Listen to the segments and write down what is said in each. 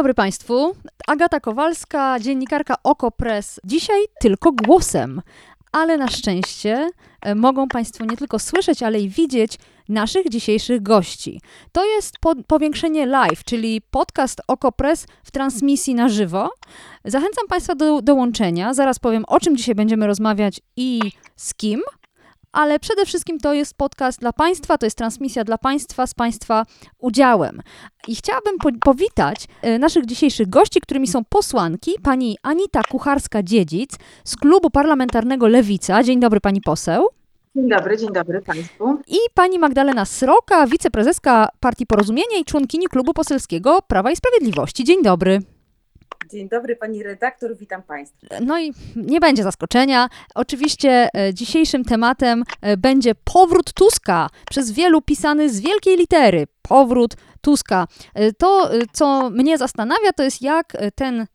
Dobry Państwu. Agata Kowalska, dziennikarka Okopres. Dzisiaj tylko głosem, ale na szczęście e, mogą Państwo nie tylko słyszeć, ale i widzieć naszych dzisiejszych gości. To jest po powiększenie live, czyli podcast Okopres w transmisji na żywo. Zachęcam Państwa do dołączenia. Zaraz powiem, o czym dzisiaj będziemy rozmawiać i z kim ale przede wszystkim to jest podcast dla Państwa, to jest transmisja dla Państwa z Państwa udziałem. I chciałabym po powitać y, naszych dzisiejszych gości, którymi są posłanki, pani Anita Kucharska-Dziedzic z Klubu Parlamentarnego Lewica. Dzień dobry, pani poseł. Dzień dobry, dzień dobry Państwu. I pani Magdalena Sroka, wiceprezeska Partii Porozumienia i członkini Klubu Poselskiego Prawa i Sprawiedliwości. Dzień dobry. Dzień dobry pani redaktor, witam państwa. No i nie będzie zaskoczenia. Oczywiście e, dzisiejszym tematem e, będzie powrót Tuska, przez wielu pisany z wielkiej litery. Powrót Tuska. E, to, co mnie zastanawia, to jest jak ten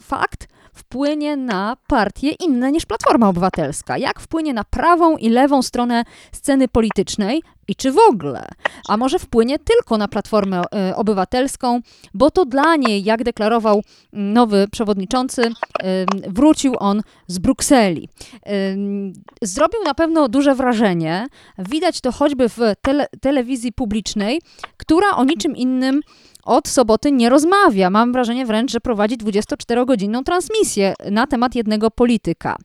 fakt wpłynie na partie inne niż Platforma Obywatelska? Jak wpłynie na prawą i lewą stronę sceny politycznej i czy w ogóle? A może wpłynie tylko na Platformę e, Obywatelską, bo to dla niej, jak deklarował nowy przewodniczący, wrócił on z Brukseli. Zrobił na pewno duże wrażenie. Widać to choćby w tele, telewizji publicznej, która o niczym innym od soboty nie rozmawia. Mam wrażenie wręcz, że prowadzi 24-godzinną transmisję na temat jednego polityka.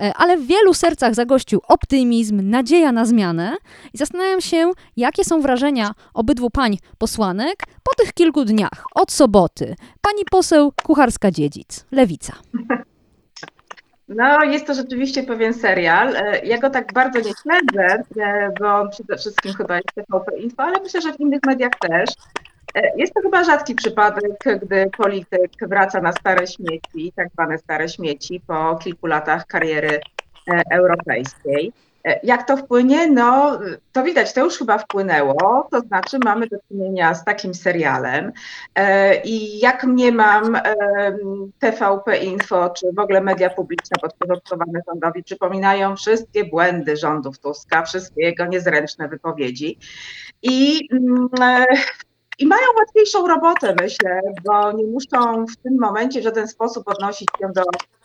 E, ale w wielu sercach zagościł optymizm, nadzieja na zmianę i zastanawiam się, jakie są wrażenia obydwu pań posłanek po tych kilku dniach od soboty. Pani poseł Kucharska-Dziedzic, Lewica. No, jest to rzeczywiście pewien serial. E, ja go tak bardzo nie śledzę, e, bo przede wszystkim chyba jest TVP Info, ale myślę, że w innych mediach też. E, jest to chyba rzadki przypadek, gdy polityk wraca na stare śmieci, tak zwane stare śmieci, po kilku latach kariery europejskiej. E, jak to wpłynie? No, to widać, to już chyba wpłynęło, to znaczy mamy do czynienia z takim serialem. I jak mnie mam TVP Info, czy w ogóle media publiczne podporządkowane rządowi przypominają wszystkie błędy rządów Tuska, wszystkie jego niezręczne wypowiedzi. I mm, i mają łatwiejszą robotę, myślę, bo nie muszą w tym momencie w żaden sposób odnosić się do e,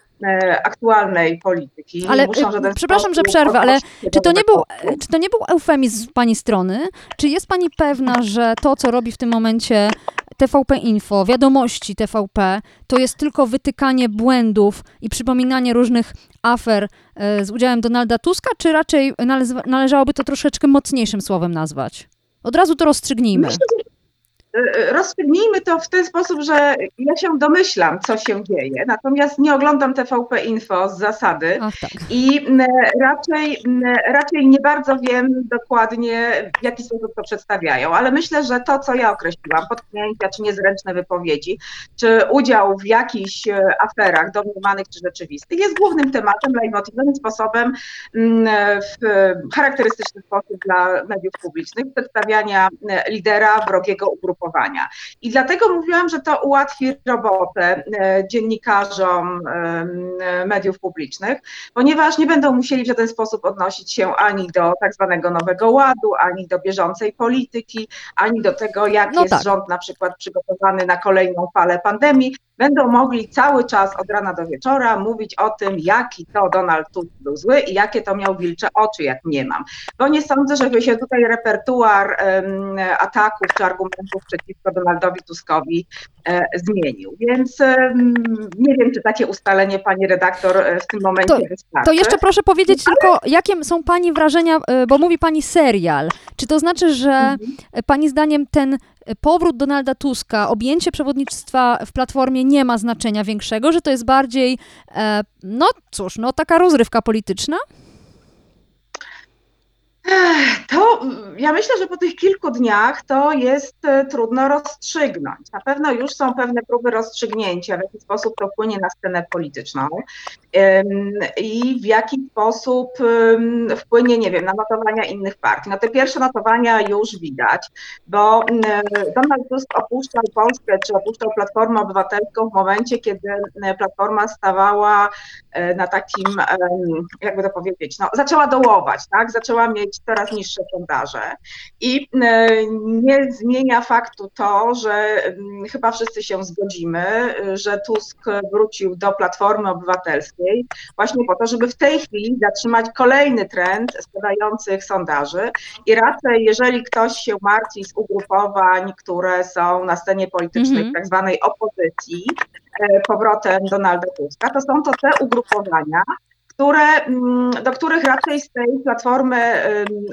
aktualnej polityki. Ale e, przepraszam, że przerwę, ale czy to, nie był, czy to nie był eufemizm z pani strony? Czy jest pani pewna, że to, co robi w tym momencie TVP Info, wiadomości TVP, to jest tylko wytykanie błędów i przypominanie różnych afer e, z udziałem Donalda Tuska, czy raczej należałoby to troszeczkę mocniejszym słowem nazwać? Od razu to rozstrzygnijmy. Myślę, rozstrzygnijmy to w ten sposób, że ja się domyślam, co się dzieje, natomiast nie oglądam TVP Info z zasady Ach, tak. i raczej, raczej nie bardzo wiem dokładnie, w jaki sposób to przedstawiają, ale myślę, że to, co ja określiłam, potknięcia czy niezręczne wypowiedzi, czy udział w jakichś e, aferach domniemanych czy rzeczywistych jest głównym tematem, leitmotivem, sposobem w charakterystyczny sposób dla mediów publicznych przedstawiania lidera wrogiego ugrupowania i dlatego mówiłam, że to ułatwi robotę e, dziennikarzom e, mediów publicznych, ponieważ nie będą musieli w żaden sposób odnosić się ani do tak zwanego nowego ładu, ani do bieżącej polityki, ani do tego, jak no jest tak. rząd na przykład przygotowany na kolejną falę pandemii, będą mogli cały czas od rana do wieczora mówić o tym, jaki to Donald Tusk był zły i jakie to miał wilcze oczy, jak nie mam. Bo nie sądzę, żeby się tutaj repertuar ataków czy argumentów przeciwko Donaldowi Tuskowi e, zmienił. Więc nie wiem, czy takie ustalenie pani redaktor e, w tym momencie to, wystarczy. To jeszcze proszę powiedzieć Ale... tylko, jakie są pani wrażenia, e, bo mówi pani serial. Czy to znaczy, że mhm. pani zdaniem ten powrót Donalda Tuska, objęcie przewodnictwa w Platformie nie ma znaczenia większego, że to jest bardziej, e, no cóż, no taka rozrywka polityczna? To ja myślę, że po tych kilku dniach to jest e, trudno rozstrzygnąć. Na pewno już są pewne próby rozstrzygnięcia, w jaki sposób to wpłynie na scenę polityczną i w jaki sposób wpłynie, nie wiem, na notowania innych partii. No te pierwsze notowania już widać, bo Donald Tusk opuszczał Polskę, czy opuszczał Platformę Obywatelską w momencie, kiedy Platforma stawała e, na takim, jakby to powiedzieć, no, zaczęła dołować, tak? Zaczęła mieć coraz niższe sondaże. I nie zmienia faktu to, że chyba wszyscy się zgodzimy, że Tusk wrócił do Platformy Obywatelskiej właśnie po to, żeby w tej chwili zatrzymać kolejny trend spadających sondaży i raczej jeżeli ktoś się martwi z ugrupowań, które są na scenie politycznej mm -hmm. tak zwanej opozycji, e, powrotem Donalda Tuska, to są to te ugrupowania, które, mm, do których raczej z tej platformy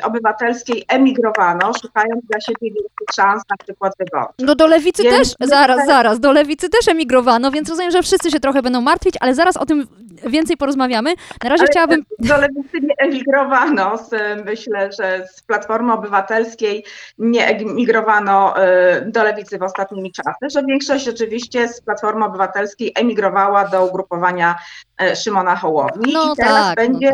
obywatelskiej emigrowano, szukając dla siebie większych szans, na przykład wyborczych. No do lewicy więc też, zaraz, zaraz, do lewicy też emigrowano, więc rozumiem, że wszyscy się trochę będą martwić, ale zaraz o tym więcej porozmawiamy. Na razie ale chciałabym... Do lewicy nie emigrowano, z, myślę, że z Platformy Obywatelskiej nie emigrowano y, do lewicy w ostatnimi czasy, że większość oczywiście z Platformy Obywatelskiej emigrowała do ugrupowania y, Szymona Hołowni. No, i teraz tak, będzie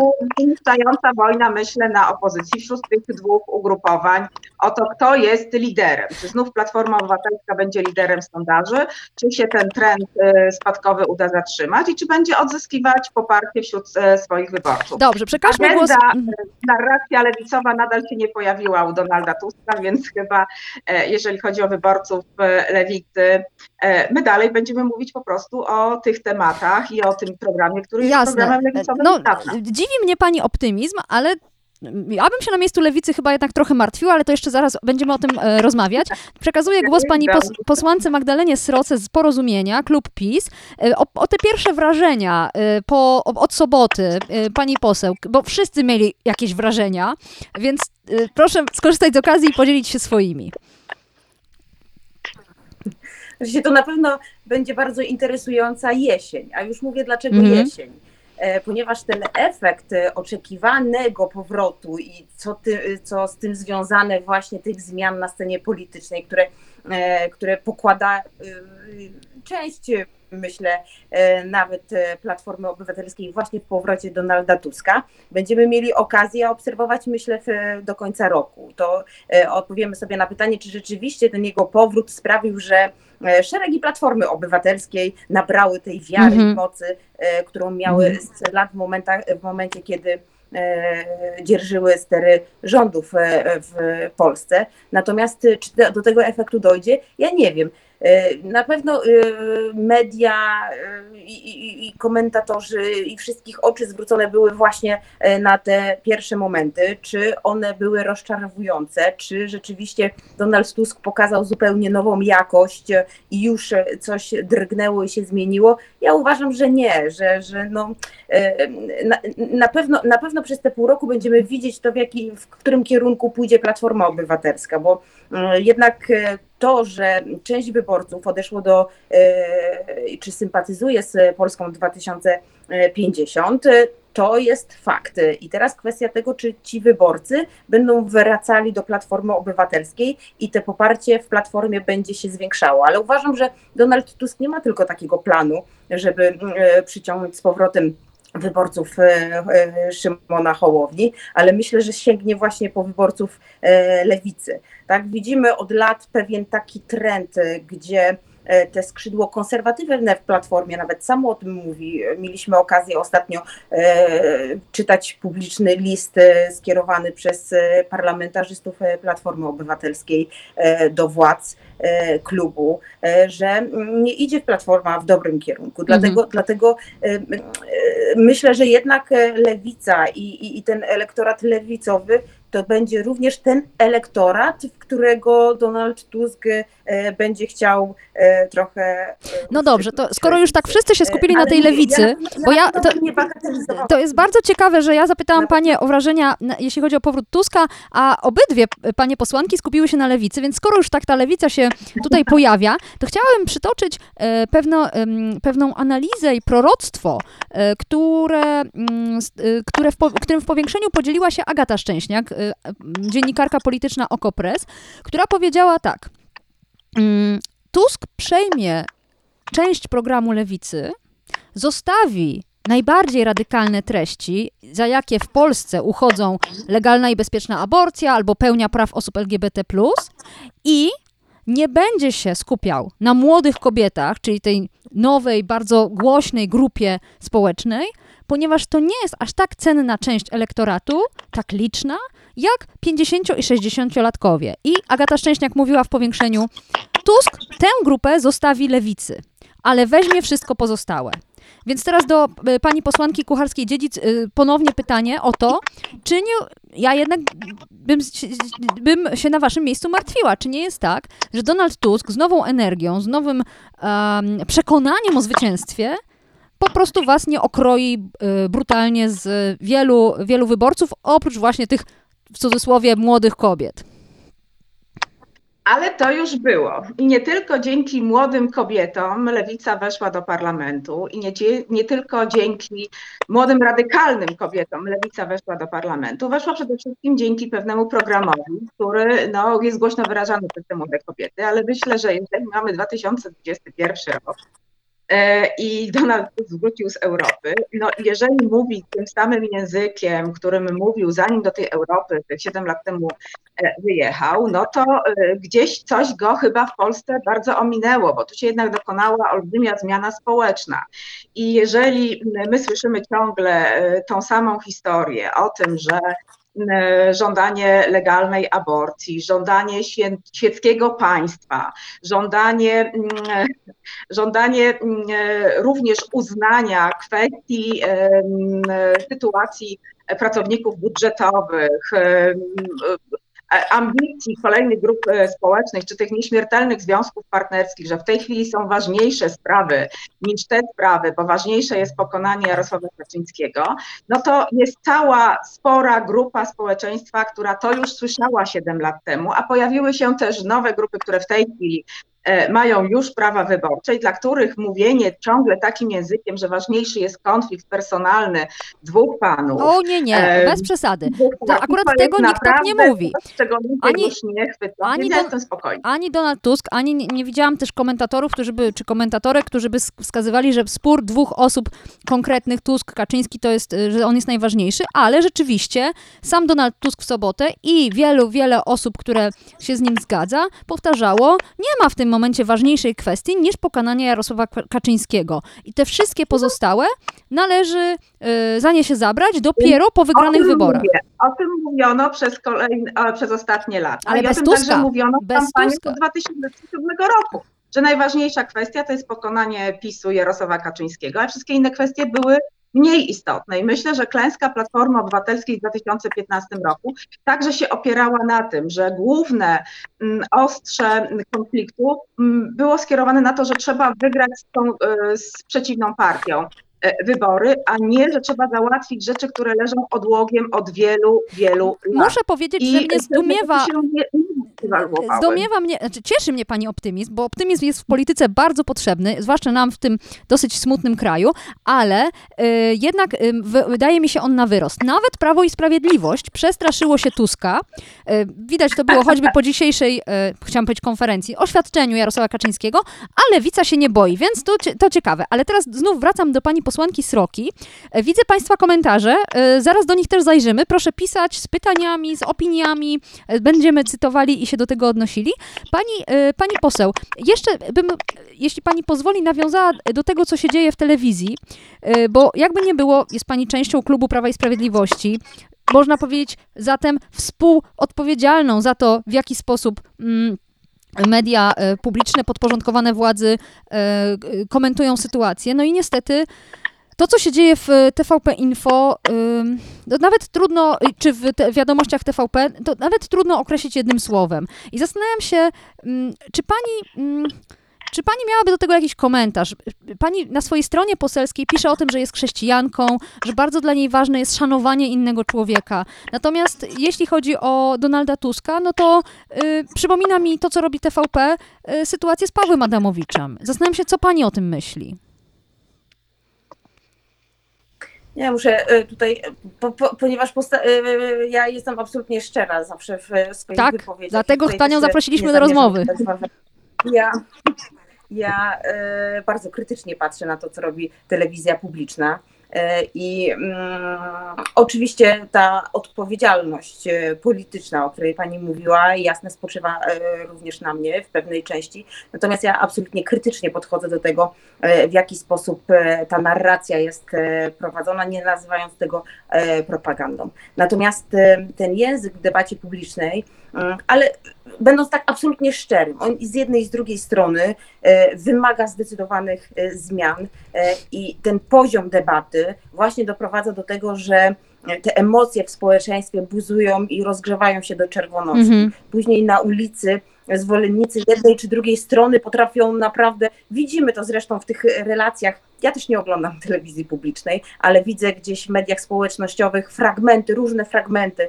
no. wojna, myślę, na opozycji wśród tych dwóch ugrupowań o to, kto jest liderem. Czy znów Platforma Obywatelska będzie liderem sondaży, czy się ten trend y, spadkowy uda zatrzymać i czy będzie odzyskiwać poparcie wśród e, swoich wyborców. Dobrze, przekażmy głos. E, narracja lewicowa nadal się nie pojawiła u Donalda Tuska, więc chyba e, jeżeli chodzi o wyborców lewicy, my dalej będziemy mówić po prostu o tych tematach i o tym programie, który Jasne. jest programem lewicowym. No, dziwi mnie pani optymizm, ale ja bym się na miejscu lewicy chyba jednak trochę martwiła, ale to jeszcze zaraz będziemy o tym e, rozmawiać. Przekazuję głos pani pos, posłance Magdalenie Sroce z Porozumienia, klub PiS. E, o, o, te pierwsze wrażenia e, po, od soboty, e, pani poseł, bo wszyscy mieli jakieś wrażenia, więc e, proszę skorzystać z okazji i podzielić się swoimi. To na pewno będzie bardzo interesująca jesień, a już mówię dlaczego mm -hmm. jesień ponieważ ten efekt oczekiwanego powrotu i co, ty, co z tym związane właśnie tych zmian na scenie politycznej, które, e, które pokłada e, część myślę, nawet Platformy Obywatelskiej właśnie w powrocie Donalda Tuska. Będziemy mieli okazję obserwować, myślę, do końca roku. To odpowiemy sobie na pytanie, czy rzeczywiście ten jego powrót sprawił, że E, szeregi Platformy Obywatelskiej nabrały tej wiary mm -hmm. i mocy, e, którą miały mm -hmm. lat w, momentach, w momencie, kiedy e, dzierżyły stery rządów w Polsce. Natomiast czy do tego efektu dojdzie? Ja nie wiem. E, na pewno e, media e, i, komentatorzy i wszystkich oczy zwrócone były właśnie na te pierwsze momenty. Czy one były rozczarowujące, czy rzeczywiście Donald Tusk pokazał zupełnie nową jakość i już coś drgnęło i się zmieniło? Ja uważam, że nie, że, że no, na, na, pewno, na pewno przez te pół roku będziemy widzieć to, w, jaki, w którym kierunku pójdzie Platforma Obywatelska, bo jednak to, że część wyborców odeszło do, e, czy sympatyzuje z Polską 2050, to jest fakt. I teraz kwestia tego, czy ci wyborcy będą wracali do Platformy Obywatelskiej i te poparcie w Platformie będzie się zwiększało. Ale uważam, że Donald Tusk nie ma tylko takiego planu, żeby e, przyciągnąć z powrotem wyborców e, e, Szymona Hołowni, ale myślę, że sięgnie właśnie po wyborców e, lewicy. Tak, widzimy od lat pewien taki trend, gdzie te skrzydło konserwatywne w Platformie, nawet samo o tym mówi. Mieliśmy okazję ostatnio e, czytać publiczny list e, skierowany przez parlamentarzystów Platformy Obywatelskiej do władz klubu, że nie idzie Platforma w dobrym kierunku. Dlatego, mhm. dlatego myślę, że jednak lewica i, i, i ten elektorat lewicowy to będzie również ten elektorat, w którego Donald Tusk e, będzie chciał e, trochę. E, no dobrze, to skoro już tak wszyscy się skupili na tej lewicy, ja, ja, bo ja. To, to, jest bardzo ciekawe, że ja zapytałam no. panie o wrażenia, jeśli chodzi o powrót Tuska, a obydwie panie posłanki skupiły się na lewicy, więc skoro już tak ta lewica się tutaj pojawia, to chciałabym przytoczyć pewno, pewną analizę i proroctwo, które, które w, którym w powiększeniu podzieliła się Agata Szczęśniak dziennikarka polityczna Okopres, która powiedziała tak. Mm, Tusk przejmie część programu lewicy, zostawi najbardziej radykalne treści, za jakie w Polsce uchodzą legalna i bezpieczna aborcja albo pełnia praw osób LGBT, i nie będzie się skupiał na młodych kobietach, czyli tej nowej, bardzo głośnej grupie społecznej, ponieważ to nie jest aż tak cenna część elektoratu, tak liczna, jak 50 i 60-latkowie. I Agata Szczęśniak mówiła w powiększeniu, Tusk tę grupę zostawi lewicy, ale weźmie wszystko pozostałe. Więc teraz do e, pani posłanki Kucharskiej-Dziedzic e, ponownie pytanie o to, czy nie, ja jednak bym, bym się na waszym miejscu martwiła, czy nie jest tak, że Donald Tusk z nową energią, z nowym um, przekonaniem o zwycięstwie po prostu was nie okroi y, brutalnie z wielu, wielu wyborców, oprócz właśnie tych w cudzysłowie młodych kobiet. Ale to już było. I nie tylko dzięki młodym kobietom lewica weszła do parlamentu, i nie, nie tylko dzięki młodym, radykalnym kobietom lewica weszła do parlamentu. Weszła przede wszystkim dzięki pewnemu programowi, który no, jest głośno wyrażany przez te młode kobiety, ale myślę, że jeżeli mamy 2021 rok, i Donald wrócił z Europy. No, jeżeli mówi tym samym językiem, którym mówił zanim do tej Europy, 7 lat temu e, wyjechał, no to e, gdzieś coś go chyba w Polsce bardzo ominęło, bo tu się jednak dokonała olbrzymia zmiana społeczna. I jeżeli my słyszymy ciągle tą samą historię o tym, że E, żądanie legalnej aborcji, żądanie świeckiego państwa, żądanie, mm, e, żądanie mm, e, również uznania kwestii sytuacji pracowników budżetowych, E, ambicji kolejnych grup e, społecznych, czy tych nieśmiertelnych związków partnerskich, że w tej chwili są ważniejsze sprawy niż te sprawy, bo ważniejsze jest pokonanie Jarosława Kaczyńskiego, no to jest cała spora grupa społeczeństwa, która to już słyszała 7 lat temu, a pojawiły się też nowe grupy, które w tej chwili E, mają już prawa wyborcze i dla których mówienie ciągle takim językiem, że ważniejszy jest konflikt personalny dwóch panów. O nie, nie, e, bez przesady. To akurat tego nikt tak nie mówi. Ani, już nie chwytą, ani, do, jestem spokojna. ani Donald Tusk, ani nie, nie, widziałam też komentatorów, którzy by, czy komentatorek, którzy by wskazywali, że spór dwóch osób konkretnych, Tusk, Kaczyński, to jest, że on jest najważniejszy, ale rzeczywiście sam Donald Tusk w sobotę i wielu, wiele osób, które się z nim zgadza, powtarzało, nie ma w tym momencie ważniejszej kwestii niż pokonanie Jarosława Kaczyńskiego. I te wszystkie pozostałe należy y, za nie się zabrać dopiero po wygranych o wyborach. Mówię. O tym mówiono przez, kolejne, przez ostatnie lata. Ale I bez o tym Tuska. także mówiono w bez kampanii Tuska. 2007 roku że najważniejsza kwestia to jest pokonanie PiSu Jarosława Kaczyńskiego, a wszystkie inne kwestie były mniej istotne. I myślę, że klęska Platformy Obywatelskiej w 2015 roku także się opierała na tym, że główne mm, ostrze konfliktu mm, było skierowane na to, że trzeba wygrać z, tą, e, z przeciwną partią. E, wybory, a nie, że trzeba załatwić rzeczy, które leżą odłogiem od wielu, wielu lat. Muszę powiedzieć, I że mnie zdumiewa, zdumiewa mnie, znaczy cieszy mnie pani optymizm, bo optymizm jest w polityce bardzo potrzebny, zwłaszcza nam w tym dosyć smutnym kraju, ale y, jednak y, wydaje mi się on na wyrost. Nawet Prawo i Sprawiedliwość przestraszyło się Tuska. Y, widać to było choćby po dzisiejszej, chciałam powiedzieć konferencji, oświadczeniu Jarosława Kaczyńskiego, a Lewica się nie boi, więc to, to ciekawe. Ale teraz znów wracam do pani posłanki Sroki. E, widzę Państwa komentarze, e, zaraz do nich też zajrzymy. Proszę pisać z pytaniami, z opiniami, e, będziemy cytowali i się do tego odnosili. Pani, pani poseł, jeszcze bym, jeśli Pani pozwoli, nawiązała do tego, co się dzieje w telewizji, bo jakby nie było, jest Pani częścią klubu Prawa i Sprawiedliwości, można powiedzieć zatem współodpowiedzialną za to, w jaki sposób mm, media e, publiczne podporządkowane władzy e, komentują sytuację. No i niestety to, co się dzieje w TVP Info, to nawet trudno, czy w wiadomościach TVP, to nawet trudno określić jednym słowem. I zastanawiam się, czy pani czy pani miałaby do tego jakiś komentarz? Pani na swojej stronie poselskiej pisze o tym, że jest chrześcijanką, że bardzo dla niej ważne jest szanowanie innego człowieka. Natomiast jeśli chodzi o Donalda Tuska, no to y, przypomina mi to, co robi TVP, y, sytuację z Pawłem Adamowiczem. Zastanawiam się, co pani o tym myśli. Ja muszę e, tutaj, po, po, ponieważ posta- e, ja jestem absolutnie szczera zawsze w swoich tak, wypowiedziach. dlatego Tutaj Panią zaprosiliśmy do rozmowy. Ja, ja e, bardzo krytycznie patrzę na to, co robi telewizja publiczna. E, I mm, oczywiście ta odpowiedzialność e, polityczna, o której Pani mówiła, jasne spoczywa również na mnie w pewnej części. Natomiast ja absolutnie krytycznie podchodzę do tego, w jaki sposób ta narracja jest prowadzona, nie nazywając tego propagandą. Natomiast ten język w debacie publicznej, mm, ale będąc tak absolutnie szczerym, on z jednej i z drugiej strony e, wymaga zdecydowanych e, zmian e, i ten poziom debaty właśnie doprowadza do tego, że te emocje w społeczeństwie buzują i rozgrzewają się do czerwoności. Mhm. Później na ulicy zwolennicy jednej czy drugiej strony potrafią naprawdę, widzimy to zresztą w tych relacjach, ja też nie oglądam telewizji publicznej, ale widzę gdzieś w mediach społecznościowych fragmenty, różne fragmenty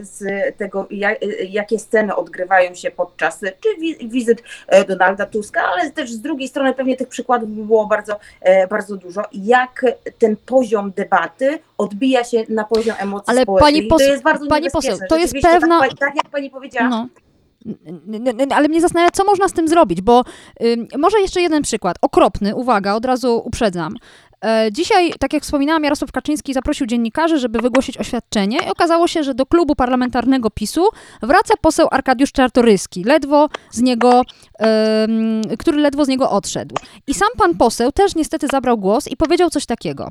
z tego, ja- jakie sceny odgrywają się podczas czy wi- wizyt e, Donalda Tuska, ale też z drugiej strony pewnie tych przykładów by było bardzo, e, bardzo dużo. Jak ten poziom debaty odbija się na poziom emocji Ale społecznych. pani I to poseł- jest bardzo pani poseł, to jest pewna- Tak, tak jak pani powiedziała, No. Ale mnie zastanawia, co można z tym zrobić, bo może jeszcze jeden przykład. Okropny, uwaga, od razu uprzedzam. E, Dzisiaj, tak jak wspominałam, Jarosław Kaczyński zaprosił dziennikarzy, żeby wygłosić oświadczenie i okazało się, że do klubu parlamentarnego PiSu wraca poseł Arkadiusz Czartoryski, ledwo z niego, który ledwo z niego odszedł. I sam pan poseł też niestety zabrał głos i powiedział coś takiego.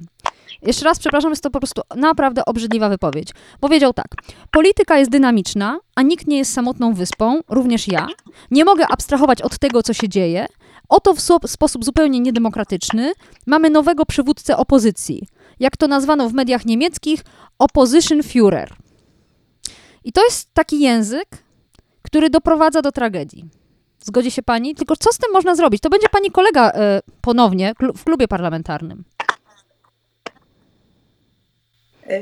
Jeszcze raz, przepraszam, jest to po prostu naprawdę obrzydliwa wypowiedź. Powiedział tak. Polityka jest dynamiczna, a nikt nie jest samotną wyspą, również ja. Nie mogę abstrahować od tego, co się dzieje. Oto w sposób zupełnie niedemokratyczny mamy nowego przywódcę opozycji. Jak to nazwano w mediach niemieckich, Opposition Führer. I to jest taki język, który doprowadza do tragedii. Zgodzi się pani? Tylko co z tym można zrobić? To będzie pani kolega e, ponownie w klubie parlamentarnym.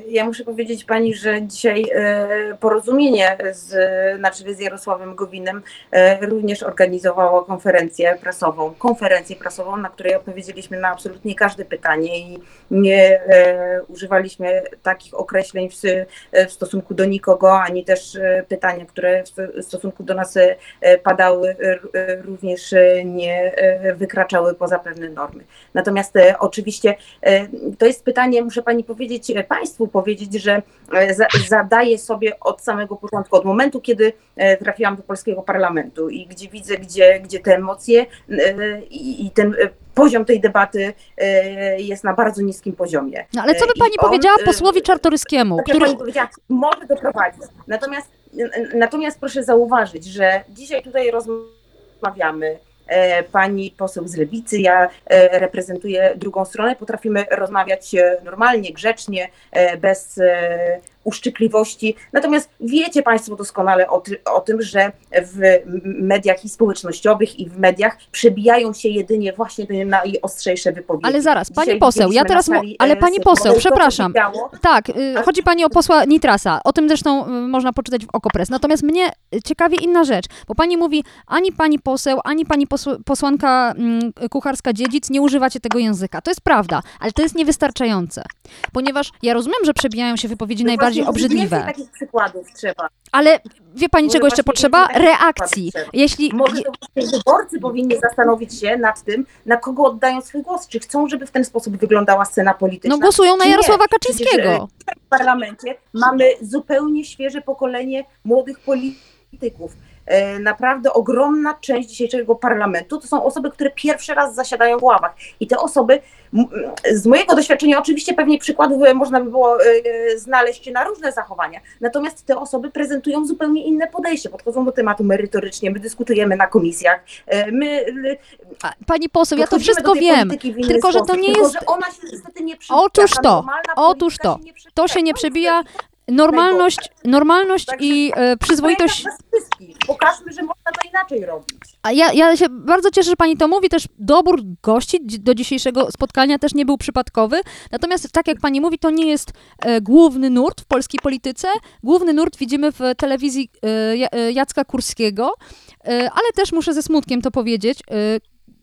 Ja muszę powiedzieć pani, że dzisiaj e, porozumienie z, na czele z Jarosławem Gowinem e, również organizowało konferencję prasową, konferencję prasową, na której odpowiedzieliśmy na absolutnie każde pytanie i nie e, używaliśmy takich określeń w, w stosunku do nikogo, ani też e, pytania, które w stosunku do nas e, padały, e, również e, nie e, wykraczały poza pewne normy. Natomiast e, oczywiście e, to jest pytanie, muszę pani powiedzieć, e, państwu powiedzieć, że e, za, zadaję sobie od samego początku, od momentu, kiedy e, trafiłam do polskiego parlamentu i gdzie widzę, gdzie, gdzie te emocje e, i, ten poziom tej debaty jest na bardzo niskim poziomie. No ale co by pani on, powiedziała posłowi Czartoryskiemu, tak który... pani powiedziała, może doprowadzić. Natomiast, natomiast proszę zauważyć, że dzisiaj tutaj rozmawiamy. E, Pani poseł z lewicy, ja e, reprezentuję drugą stronę. Potrafimy rozmawiać e, normalnie, grzecznie, bez uszczypliwości. Natomiast wiecie Państwo doskonale o, ty, o tym, że w mediach i społecznościowych i w mediach przebijają się jedynie właśnie te najostrzejsze wypowiedzi. Ale zaraz, pani Dzisiaj poseł, ja teraz... sali, Ale e, pani poseł, przepraszam. Tak, y, chodzi pani o posła Nitrasa. O tym zresztą y, można poczytać w Okopres. Natomiast mnie y, ciekawi inna rzecz, bo pani mówi, ani pani poseł, ani pani posł- posłanka mm, kucharska-dziedzic nie używacie tego języka. To jest prawda, ale to jest niewystarczające. Ponieważ ja rozumiem, że przebijają się wypowiedzi No najbardziej właśnie, obrzydliwe, Więcej takich przykładów trzeba. ale wie pani, Może czego jeszcze potrzeba? Reakcji. trzeba. Jeśli... Może wyborcy powinni zastanowić się nad tym, na kogo oddają swój głos. Czy chcą, żeby w ten sposób wyglądała scena polityczna? No głosują na? Jarosława Przecież, Kaczyńskiego. e, W parlamencie mamy zupełnie świeże pokolenie młodych polityków. E, Naprawdę ogromna część dzisiejszego parlamentu to są osoby, które pierwszy raz zasiadają w ławach. I te osoby, z mojego doświadczenia, oczywiście pewnie przykładów e, można by było e, znaleźć na różne zachowania. Natomiast te osoby prezentują zupełnie inne podejście, podchodzą do tematu merytorycznie, my dyskutujemy na komisjach, my Pani poseł, ja to wszystko wiem. tylko że to nie tylko, jest- że ona się niestety nie przebija. Otóż to, otóż to. się nie przebija. To się nie przebija. Normalność, normalność Także- i e, przyzwoitość. Pokażmy, że można to inaczej robić. A ja, ja się bardzo cieszę, że pani to mówi. Też dobór gości do dzisiejszego spotkania też nie był przypadkowy. Natomiast, tak jak pani mówi, to nie jest e, główny nurt w polskiej polityce. Główny nurt widzimy w telewizji e, e, Jacka Kurskiego, e, ale też muszę ze smutkiem to powiedzieć.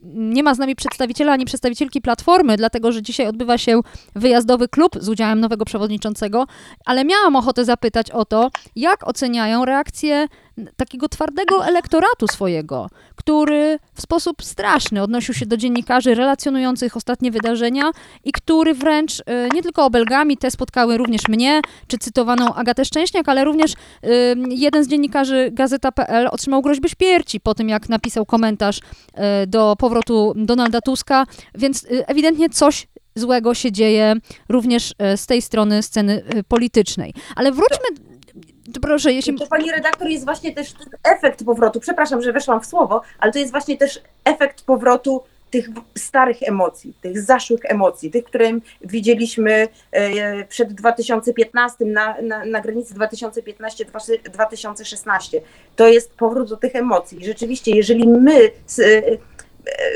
Nie ma z nami przedstawiciela ani przedstawicielki Platformy, dlatego że dzisiaj odbywa się wyjazdowy klub z udziałem nowego przewodniczącego, ale miałam ochotę zapytać o to, jak oceniają reakcję takiego twardego elektoratu swojego, który w sposób straszny odnosił się do dziennikarzy relacjonujących ostatnie wydarzenia i który wręcz y, nie tylko obelgami, te spotkały również mnie, czy cytowaną Agatę Szczęśniak, ale również jeden z dziennikarzy Gazeta.pl otrzymał groźbę śmierci po tym, jak napisał komentarz y, do powrotu Donalda Tuska, więc ewidentnie coś złego się dzieje również z tej strony sceny politycznej. Ale wróćmy proszę, jeśli... To pani redaktor jest właśnie też efekt powrotu, przepraszam, że weszłam w słowo, ale to jest właśnie też efekt powrotu tych starych emocji, tych zaszłych emocji, tych, które widzieliśmy e, przed 2015, na, na, na granicy 2015-2016. To jest powrót do tych emocji. Rzeczywiście, jeżeli my e,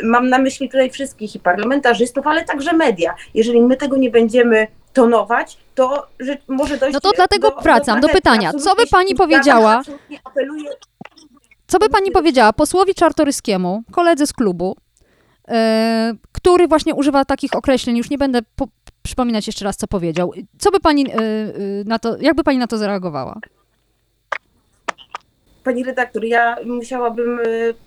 mam na myśli tutaj wszystkich i parlamentarzystów, ale także media. Jeżeli my tego nie będziemy tonować, to że może dojść No to dlatego do, wracam do, do pytania. Co by pani powiedziała? Apeluję... Co by pani powiedziała posłowi Czartoryskiemu, koledze z klubu, yy, który właśnie używa takich określeń, już nie będę po, przypominać jeszcze raz, co powiedział. Co by pani yy, na to, jakby pani na to zareagowała? Pani redaktor, ja musiałabym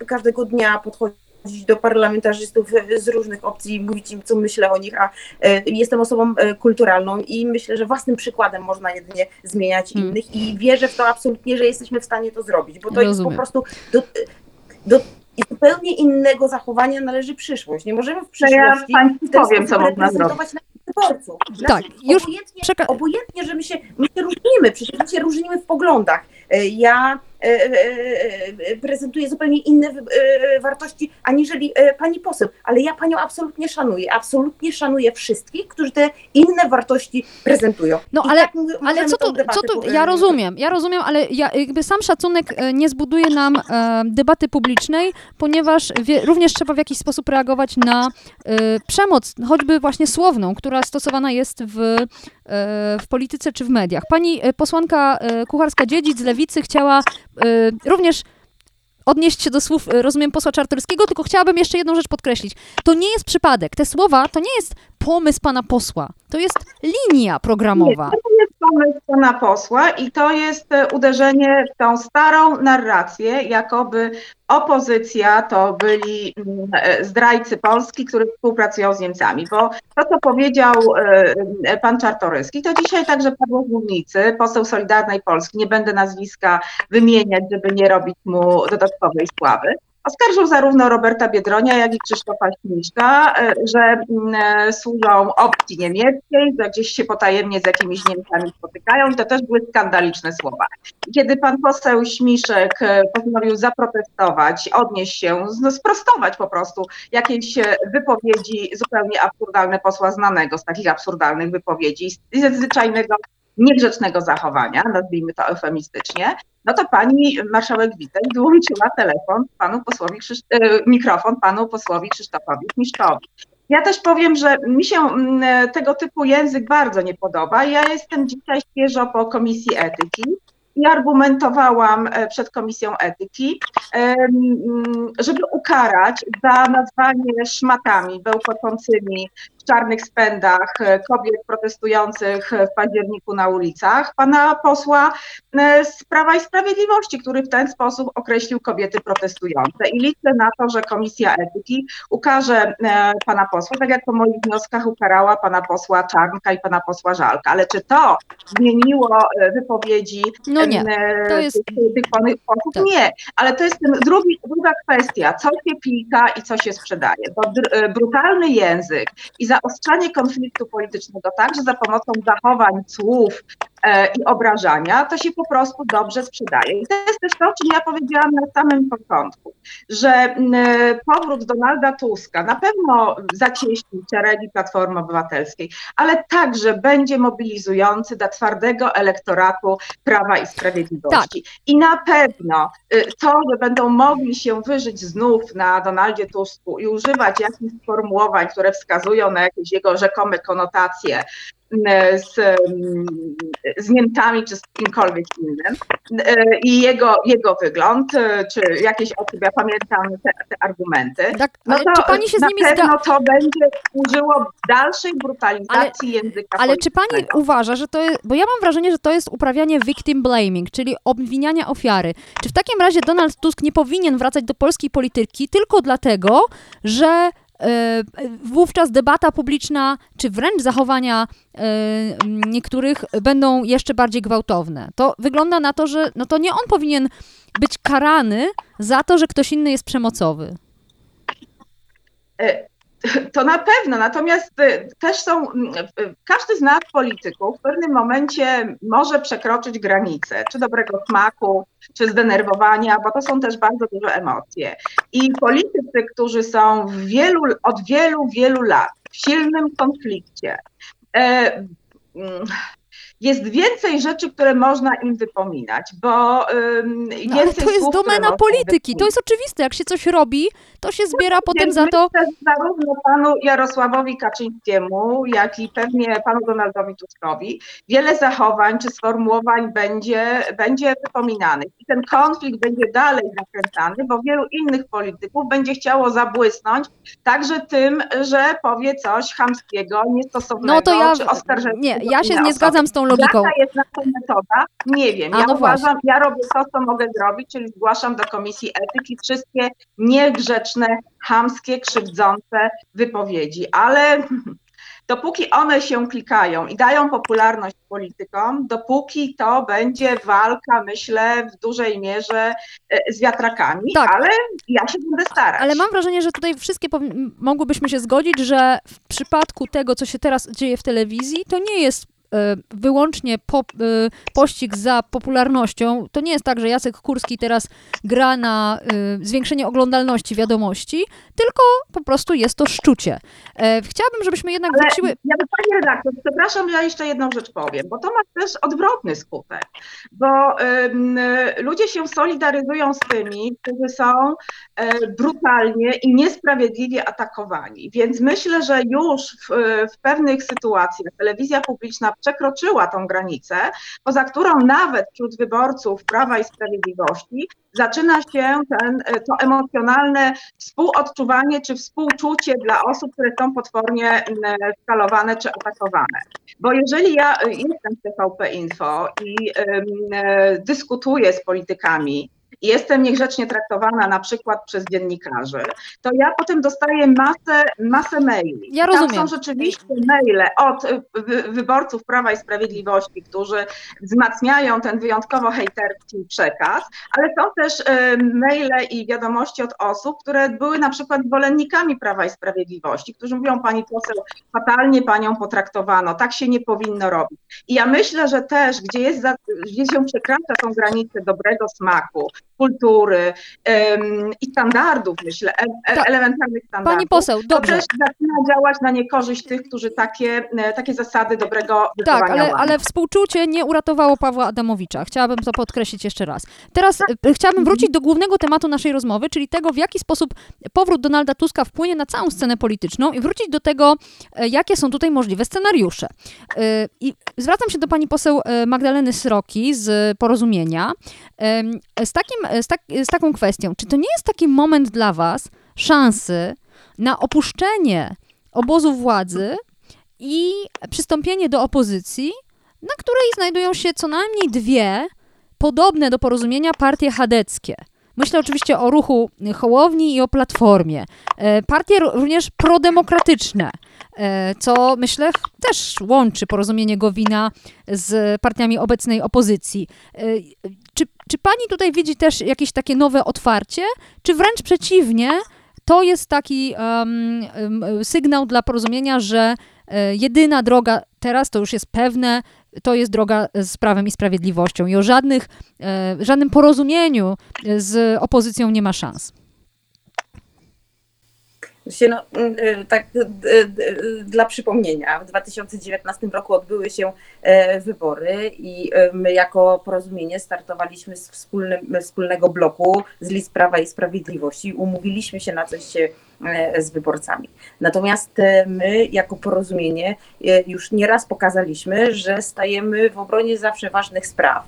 każdego dnia podchodzić do parlamentarzystów z różnych opcji i mówić im, co myślę o nich, a e, jestem osobą e, kulturalną i myślę, że własnym przykładem można jedynie zmieniać hmm. innych i wierzę w to absolutnie, że jesteśmy w stanie to zrobić, bo to Rozumiem. jest po prostu do, do zupełnie innego zachowania należy przyszłość. Nie możemy w przyszłości ja powiem, co można zrobić. Wyborców. Tak, już obojętnie, przeka- obojętnie, że my się, my się różnimy, przecież my się różnimy w poglądach. E, ja E, e, e, prezentuje zupełnie inne wartości aniżeli pani poseł. Ale ja panią absolutnie szanuję. Absolutnie szanuję wszystkich, którzy te inne wartości prezentują. No I ale, tak ale co tu, co tu, ja rozumiem, ja rozumiem, ale ja, jakby sam szacunek nie zbuduje nam e, debaty publicznej, ponieważ wie, również trzeba w jakiś sposób reagować na e, przemoc, choćby właśnie słowną, która stosowana jest w, e, w polityce czy w mediach. Pani posłanka Kucharska-Dziedzic z Lewicy chciała również odnieść się do słów, rozumiem, posła Czartorskiego, tylko chciałabym jeszcze jedną rzecz podkreślić. To nie jest przypadek. Te słowa to nie jest pomysł pana posła. To jest linia programowa. Nie, to jest pomysł pana posła i to jest e, uderzenie w tą starą narrację, jakoby opozycja to byli mm, e, zdrajcy Polski, którzy współpracują z Niemcami, bo to, co powiedział e, pan Czartoryski, to dzisiaj także padło z poseł Solidarnej Polski, nie będę nazwiska wymieniać, żeby nie robić mu dodatkowej sławy, Oskarżył zarówno Roberta Biedronia, jak i Krzysztofa Śmiszka, e, że mm, e, służą opcji niemieckiej, że gdzieś się potajemnie z jakimiś Niemcami spotykają to też były skandaliczne słowa. Kiedy pan poseł Śmiszek e, postanowił zaprotestować, odnieść się, no, sprostować po prostu jakieś wypowiedzi zupełnie absurdalne posła znanego z takich absurdalnych wypowiedzi, z zwyczajnego niegrzecznego zachowania, nazwijmy to eufemistycznie, no to pani marszałek Witek wyłączyła telefon panu posłowi, e, mikrofon panu posłowi Krzysztofowi Miszkowi. Ja też powiem, że mi się mm, tego typu język bardzo nie podoba. Ja jestem dzisiaj świeżo po komisji etyki i argumentowałam e, przed komisją etyki, żeby ukarać za nazwanie szmatami bełkocącymi czarnych spędach e, kobiet protestujących w październiku na ulicach, pana posła e, z Prawa i Sprawiedliwości, który w ten sposób określił kobiety protestujące. I liczę na to, że Komisja Etyki ukaże e, pana posła, tak jak po moich wnioskach ukarała pana posła Czarnka i pana posła Żalka. Ale czy to zmieniło wypowiedzi no nie. To jest... tych, tych posłów? Tak. Nie, ale to jest ten drugi, druga kwestia, co się pika i co się sprzedaje. Bo brutalny język i za zaostrzanie konfliktu politycznego także za pomocą zachowań, słów e, i obrażania, to się po prostu dobrze sprzedaje. I to jest też to, o czym ja powiedziałam na samym początku, że e, powrót Donalda Tuska na pewno zacieśni szeregi Platformy Obywatelskiej, ale także będzie mobilizujący dla twardego elektoratu Prawa i Sprawiedliwości. Tak. I na pewno e, to, że będą mogli się wyżyć znów na Donaldzie Tusku i używać jakichś sformułowań, które wskazują na jakieś jego rzekome konotacje E, z, z Niemcami czy z kimkolwiek innym. E, i jego, jego wygląd, e, czy jakieś osób, ja pamiętam te, te argumenty, tak, no to czy pani się z nimi pewno to będzie służyło dalszej brutalizacji ale, języka Ale czy pani uważa, że to jest, bo ja mam wrażenie, że to jest uprawianie victim blaming, czyli obwiniania ofiary. Czy w takim razie Donald Tusk nie powinien wracać do polskiej polityki tylko dlatego, że wówczas debata publiczna, czy wręcz zachowania e, niektórych będą jeszcze bardziej gwałtowne. To wygląda na to, że no to nie on powinien być karany za to, że ktoś inny jest przemocowy. To na pewno, natomiast y, też są, każdy z nas polityków w pewnym momencie może przekroczyć granice, czy dobrego smaku, czy zdenerwowania, bo to są też bardzo duże emocje. I politycy, którzy są wielu, od wielu, wielu lat w silnym konflikcie, e, jest więcej rzeczy, które można im wypominać, bo um, no, ale to jest domena polityki. To jest oczywiste. Jak się coś robi, to się zbiera no, potem za to. Zarówno panu Jarosławowi Kaczyńskiemu, jak i pewnie panu Donaldowi Tuskowi wiele zachowań czy sformułowań będzie, będzie wypominanych. I ten konflikt będzie dalej nakręcany, bo wielu innych polityków będzie chciało zabłysnąć także tym, że powie coś chamskiego, niestosownego no to ja, czy oskarżenia. Nie, ja się nie zgadzam z tą logiką. Jaka jest nasza metoda? Nie wiem. Ja no uważam, właśnie. ja robię to, co mogę zrobić, czyli zgłaszam do Komisji Etyki wszystkie niegrzeczne, chamskie, krzywdzące wypowiedzi, ale dopóki one się klikają i dają popularność politykom, dopóki to będzie walka, myślę, w dużej mierze e, z wiatrakami, tak. ale ja się będę starać. Ale mam wrażenie, że tutaj wszystkie mogłybyśmy się zgodzić, że w przypadku tego, co się teraz dzieje w telewizji, to nie jest wyłącznie po, e, pościg za popularnością. To nie jest tak, że Jacek Kurski teraz gra na e, zwiększenie oglądalności wiadomości, tylko po prostu jest to szczucie. Chciałabym, żebyśmy jednak Ale wróciły... Ja Pani redaktor, przepraszam, ja jeszcze jedną rzecz powiem, bo to ma też odwrotny skutek, bo ludzie się solidaryzują z tymi, którzy są brutalnie i niesprawiedliwie atakowani, więc myślę, że już w, w pewnych sytuacjach telewizja publiczna przekroczyła tą granicę, poza którą nawet wśród wyborców Prawa i Sprawiedliwości zaczyna się ten, to emocjonalne współodczuwanie czy współczucie dla osób, które są potwornie skalowane czy atakowane. Bo jeżeli ja jestem w TVP Info i y, dyskutuję z politykami, jestem niegrzecznie traktowana na przykład przez dziennikarzy, to ja potem dostaję masę, masę maili. Ja rozumiem. Tam są rzeczywiście maile od wyborców Prawa i Sprawiedliwości, którzy wzmacniają ten wyjątkowo hejterski przekaz, ale są też y, maile i wiadomości od osób, które były na przykład zwolennikami Prawa i Sprawiedliwości, którzy mówią, pani poseł, fatalnie panią potraktowano, tak się nie powinno robić. I ja myślę, że też, gdzie, jest za, gdzie się przekracza tą granicę dobrego smaku, kultury um, i standardów, myślę, e, e elementarnych standardów. Pani poseł, dobrze. To też zaczyna działać na niekorzyść tych, którzy takie, e, takie zasady dobrego wychowania Tak, ale, ale współczucie nie uratowało Pawła Adamowicza. Chciałabym to podkreślić jeszcze raz. Teraz tak. chciałabym wrócić do głównego tematu naszej rozmowy, czyli tego, w jaki sposób powrót Donalda Tuska wpłynie na całą scenę polityczną i wrócić do tego, jakie są tutaj możliwe scenariusze. I zwracam się do pani poseł Magdaleny Sroki z Porozumienia. Z takim E, z, tak, z taką kwestią. Czy to nie jest taki moment dla Was szansy na opuszczenie obozu władzy i przystąpienie do opozycji, na której znajdują się co najmniej dwie podobne do porozumienia partie chadeckie? Myślę oczywiście o ruchu Hołowni i o Platformie. E, partie również prodemokratyczne, e, co myślę też łączy porozumienie Gowina z partiami obecnej opozycji. Czy, czy pani tutaj widzi też jakieś takie nowe otwarcie, czy wręcz przeciwnie, to jest taki um, sygnał dla porozumienia, że e, jedyna droga teraz, to już jest pewne, to jest droga z prawem i sprawiedliwością i o żadnych, e, żadnym porozumieniu z opozycją nie ma szans. No, mm, y, tak, y, y, dla przypomnienia, w 2019 roku odbyły się e, wybory i my jako porozumienie startowaliśmy z wspólnym, wspólnego bloku z list Prawa i Sprawiedliwości. Umówiliśmy się na coś z wyborcami. Natomiast my jako porozumienie już nieraz pokazaliśmy, że stajemy w obronie zawsze ważnych spraw.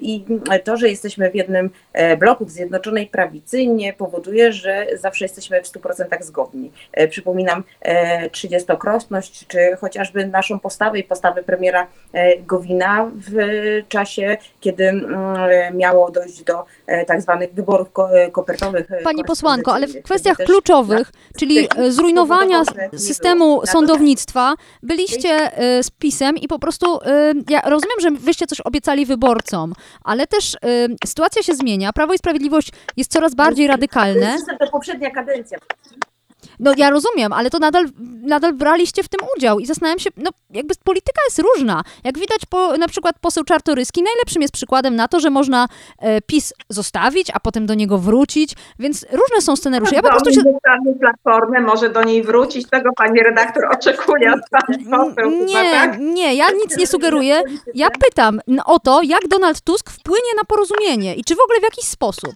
I to, że jesteśmy w jednym bloku w Zjednoczonej Prawicy nie powoduje, że zawsze jesteśmy w 100% zgodni. Przypominam trzydziestokrotność, czy chociażby naszą postawę i postawę premiera Gowina w czasie, kiedy mm, miało dojść do e, tak zwanych wyborów e, kopertowych. E, Pani posłanko, ale w kwestiach kluczowych, czyli zrujnowania systemu sądownictwa, byliście z PiSem i po prostu, ja rozumiem, że wyście coś obiecali wyborcom, ale też sytuacja się zmienia, Prawo i Sprawiedliwość jest coraz bardziej radykalne. To poprzednia kadencja. No ja rozumiem, ale to nadal, nadal braliście w tym udział i zastanawiam się, no jakby polityka jest różna. Jak widać, po, na przykład poseł Czartoryski najlepszym jest przykładem na to, że można e, PiS zostawić, a potem do niego wrócić, więc różne są scenariusze. Ja po prostu się... platformę może do niej wrócić, tego pani redaktor oczekuje od pani poseł. Nie, tak? nie, ja nic nie sugeruję. Ja pytam o to, jak Donald Tusk wpłynie na porozumienie i czy w ogóle w jakiś sposób.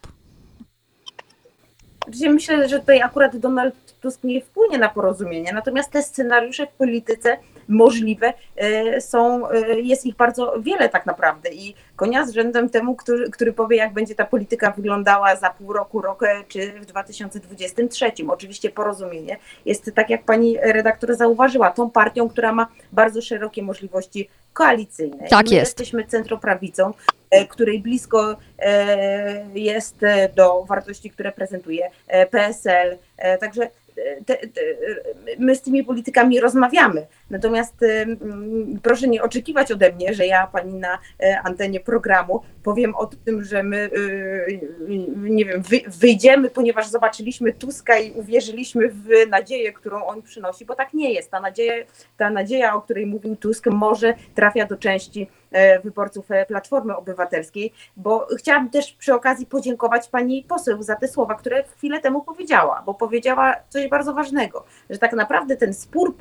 Myślę, że tutaj akurat Donald Tusk nie wpłynie na porozumienie, natomiast te scenariusze w polityce możliwe e, są, e, jest ich bardzo wiele tak naprawdę i konia z rzędem temu, który, który powie, jak będzie ta polityka wyglądała za pół roku, rok czy w 2023. Oczywiście porozumienie jest, tak jak pani redaktor zauważyła, tą partią, która ma bardzo szerokie możliwości koalicyjne. Tak My jest. Jesteśmy centroprawicą, e, której blisko jest do wartości, które prezentuje PSL. Także te, te, my z tymi politykami rozmawiamy. Natomiast proszę nie oczekiwać ode mnie, że ja pani na e, antenie programu powiem o tym, że my y, nie wiem, wyjdziemy, ponieważ zobaczyliśmy Tuska i uwierzyliśmy w nadzieję, którą on przynosi, bo tak nie jest. Ta nadzieja, ta nadzieja o której mówił Tusk, może trafia do części e, wyborców e, Platformy Obywatelskiej, bo chciałabym też przy okazji podziękować pani poseł za te słowa, które chwilę temu powiedziała, bo powiedziała coś bardzo ważnego, że tak naprawdę ten spór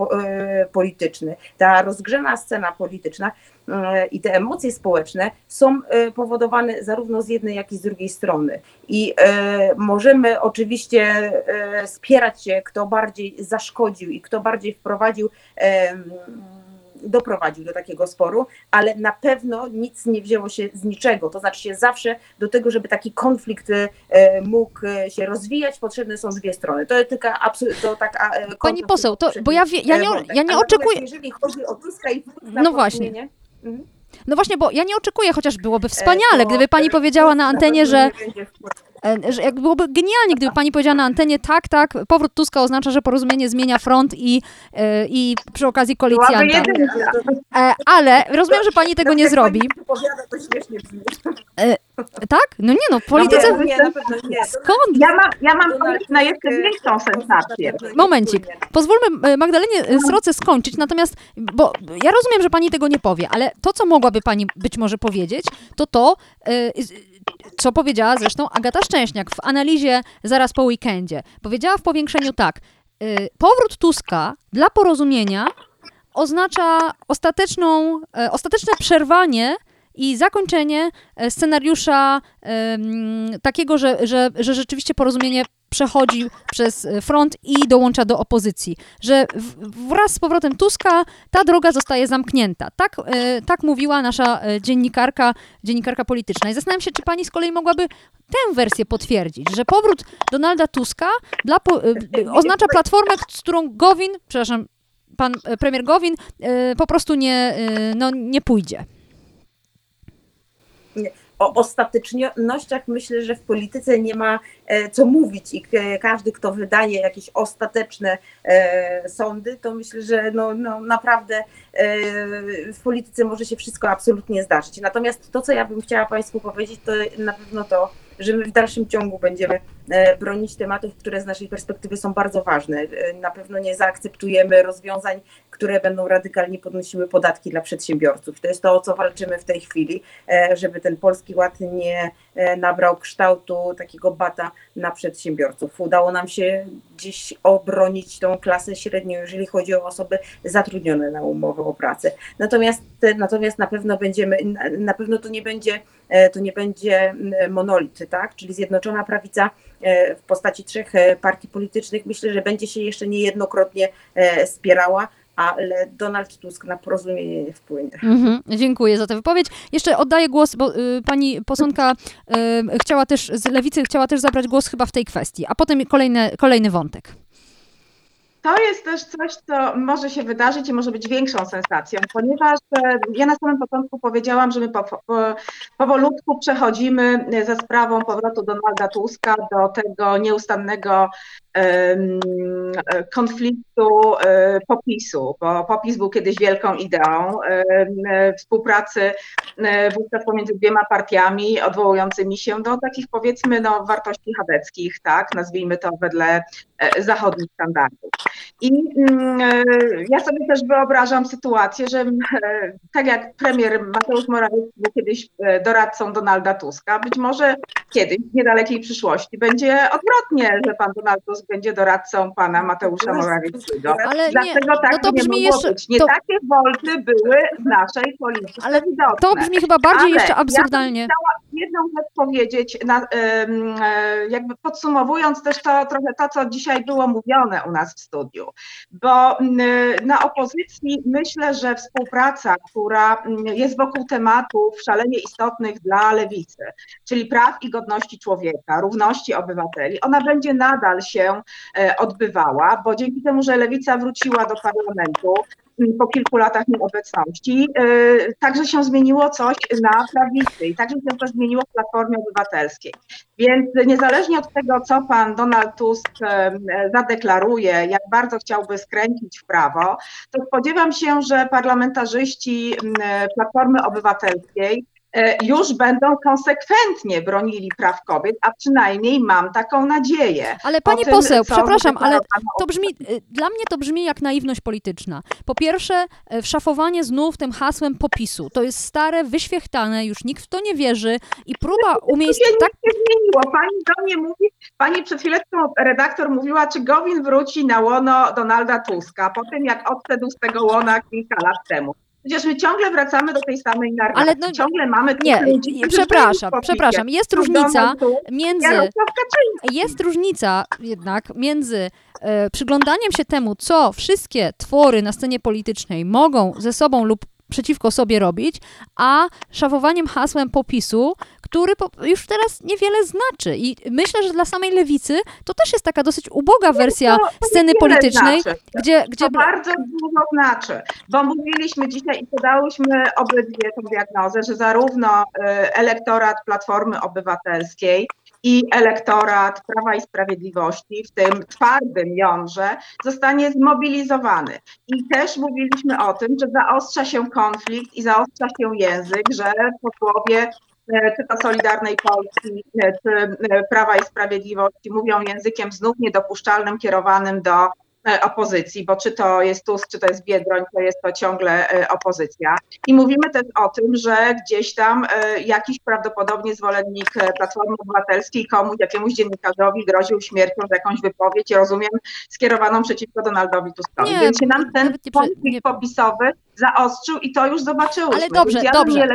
polityczny, ta rozgrzana scena polityczna E, i te emocje społeczne są e, powodowane zarówno z jednej, jak i z drugiej strony. I e, możemy oczywiście spierać się, kto bardziej zaszkodził i kto bardziej wprowadził doprowadził do takiego sporu, ale na pewno nic nie wzięło się z niczego. To znaczy się zawsze do tego, żeby taki konflikt mógł się rozwijać, potrzebne są dwie strony. To tylko to tak. Pani poseł, to, bo ja, wie, ja nie, ja nie oczekuję. Jeżeli chodzi o Tuska i No właśnie. Mhm. No właśnie, bo ja nie oczekuję, chociaż byłoby wspaniale, gdyby pani powiedziała na antenie, że E, że jak byłoby genialnie, gdyby pani powiedziała na antenie, tak, tak, powrót Tuska oznacza, że porozumienie zmienia front i, e, i przy okazji koalicjanta. E, ale rozumiem, że pani tego nie zrobi. Tak? No nie no, w polityce... Skąd? Ja mam, ja mam na jeszcze większą sensację. Momencik. Pozwólmy Magdalenie Sroce skończyć, natomiast, bo ja rozumiem, że pani tego nie powie, ale to, co mogłaby pani być może powiedzieć, to to, co powiedziała zresztą Agata Szczęśniak w analizie zaraz po weekendzie. Powiedziała w powiększeniu tak. Y, powrót Tuska dla porozumienia oznacza ostateczną, e, ostateczne przerwanie i zakończenie e, scenariusza takiego, że, że, że rzeczywiście porozumienie przechodzi przez e, front i dołącza do opozycji. Że wraz z powrotem Tuska ta droga zostaje zamknięta. Tak, e, tak mówiła nasza dziennikarka, dziennikarka polityczna. I zastanawiam się, czy pani z kolei mogłaby tę wersję potwierdzić, że powrót Donalda Tuska dla, oznacza platformę, z którą Gowin, przepraszam, pan premier Gowin po prostu nie, no, nie pójdzie o ostatecznościach myślę, że w polityce nie ma e, co mówić i każdy, kto wydaje jakieś ostateczne e, sądy, to myślę, że no, no naprawdę e, w polityce może się wszystko absolutnie zdarzyć. Natomiast to, co ja bym chciała Państwu powiedzieć, to na pewno to, że my w dalszym ciągu będziemy bronić tematów, które z naszej perspektywy są bardzo ważne. E, na pewno nie zaakceptujemy rozwiązań, które będą radykalnie podnosiły podatki dla przedsiębiorców. To jest to, o co walczymy w tej chwili, e, żeby ten polski ład nie nabrał kształtu takiego bata na przedsiębiorców. Udało nam się gdzieś obronić tą klasę średnią, jeżeli chodzi o osoby zatrudnione na umowę o pracę. Natomiast, natomiast na pewno będziemy, na pewno to nie będzie, to nie będzie monolit, tak? Czyli Zjednoczona Prawica w postaci trzech e, partii politycznych, myślę, że będzie się jeszcze niejednokrotnie e, spierała ale Donald Tusk na porozumienie nie wpłynie. Mhm, dziękuję za tę wypowiedź. Jeszcze oddaję głos, bo y, pani posłanka y, chciała też, z Lewicy chciała też zabrać głos chyba w tej kwestii, a potem kolejny, kolejny wątek. To jest też coś, co może się wydarzyć i może być większą sensacją, ponieważ e, ja na samym początku powiedziałam, że my po, po, powolutku przechodzimy za sprawą powrotu Donalda Tuska do tego nieustannego konfliktu e, popisu, bo popis był kiedyś wielką ideą współpracy wówczas pomiędzy dwiema partiami odwołującymi się do takich powiedzmy no, wartości chadeckich, tak, nazwijmy to wedle zachodnich standardów. I mm, e, ja sobie też wyobrażam sytuację, że e, tak jak premier Mateusz Morawiecki był kiedyś e, doradcą Donalda Tuska, być może kiedyś w niedalekiej przyszłości będzie odwrotnie, że pan Donald Tusk będzie doradcą pana Mateusza Morawieckiego. Ale Dlatego nie, tak no to brzmi nie jeszcze, być. Nie to... takie wolty były w naszej polityce Ale widoczne. to brzmi chyba bardziej Ale jeszcze absurdalnie. Ja jedną rzecz powiedzieć, na, jakby podsumowując też to trochę to, co dzisiaj było mówione u nas w studiu, bo na opozycji myślę, że współpraca, która jest wokół tematów szalenie istotnych dla lewicy, czyli praw i godności człowieka, równości obywateli, ona będzie nadal się e, odbywała, bo dzięki temu, że lewica wróciła do parlamentu, po kilku latach nieobecności. E, także się zmieniło coś na prawicy i także się to zmieniło w Platformie Obywatelskiej. Więc niezależnie od tego, co pan Donald Tusk e, zadeklaruje, jak bardzo chciałby skręcić w prawo, to spodziewam się, że parlamentarzyści Platformy Obywatelskiej już będą konsekwentnie bronili praw kobiet, a przynajmniej mam taką nadzieję. Ale pani tym, poseł, przepraszam, ale to brzmi, e, dla mnie to brzmi jak naiwność polityczna. Po pierwsze, e, wszafowanie znów tym hasłem popisu. To jest stare, wyświechtane, już nikt w to nie wierzy i próba umiejscowić... Tak nie zmieniło. Pani do mnie mówi, pani przed chwileczką redaktor mówiła, czy Gowin wróci na łono Donalda Tuska, po tym jak odszedł z tego łona kilka lat temu. Przecież my ciągle wracamy do tej samej narracji. Ale no, ciągle mamy Nie, ludzi, przepraszam, przepraszam. Jest różnica między. Jest różnica jednak między e, przyglądaniem się temu, co wszystkie twory na scenie politycznej mogą ze sobą lub przeciwko sobie robić, a szafowaniem hasłem popisu, który już teraz niewiele znaczy. I myślę, że dla samej lewicy to też jest taka dosyć uboga wersja to, to sceny politycznej, znaczy. gdzie, gdzie... To bardzo dużo znaczy, bo mówiliśmy dzisiaj i podałyśmy obydwie tę diagnozę, że zarówno y, elektorat Platformy Obywatelskiej, i elektorat Prawa i Sprawiedliwości w tym twardym jądrze zostanie zmobilizowany. I też mówiliśmy o tym, że zaostrza się konflikt i zaostrza się język, że posłowie e, czy to Solidarnej Polski, e, czy e, Prawa i Sprawiedliwości mówią językiem znów niedopuszczalnym, kierowanym do opozycji, bo czy to jest Tusk, czy to jest Biedroń, to jest to ciągle e, opozycja. I mówimy też o tym, że gdzieś tam e, jakiś prawdopodobnie zwolennik Platformy Obywatelskiej komuś, jakiemuś dziennikarzowi groził śmiercią za jakąś wypowiedź, rozumiem, skierowaną przeciwko Donaldowi Tuskowi. Więc się nam ten konflikt popisowy zaostrzył i to już zobaczyłyśmy. Ale dobrze, ja dobrze.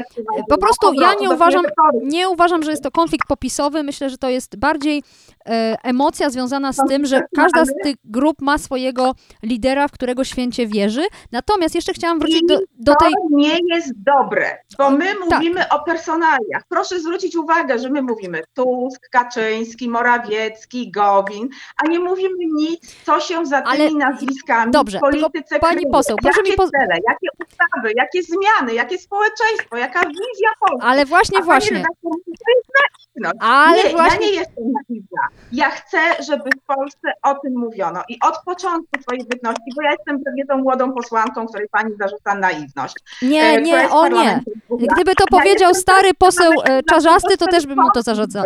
Po prostu ja nie uważam, nie uważam, że jest to konflikt popisowy. Myślę, że to jest bardziej e, emocja związana z tym, że każda z tych grup ma swojego lidera, w którego święcie wierzy. Natomiast jeszcze chciałam wrócić do, do tej... To nie jest dobre, bo my tak. mówimy o personaliach. Proszę zwrócić uwagę, że my mówimy Tusk, Kaczyński, Morawiecki, Gowin, a nie mówimy nic, co się za tymi Ale... nazwiskami dobrze, w polityce Pani poseł, proszę jakie mi po... cele, jakie ustawy, jakie zmiany, jakie społeczeństwo, jaka wizja Polski. Ale właśnie, A właśnie. Ale nie, właśnie... ja nie jestem naiwna. Ja chcę, żeby w Polsce o tym mówiono. I od początku swojej bytności, bo ja jestem pewnie tą młodą posłanką, której pani zarzuca naiwność. Nie, e, nie, o nie. Gdyby to powiedział stary poseł e, Czarzasty, to też bym mu to zarzucał.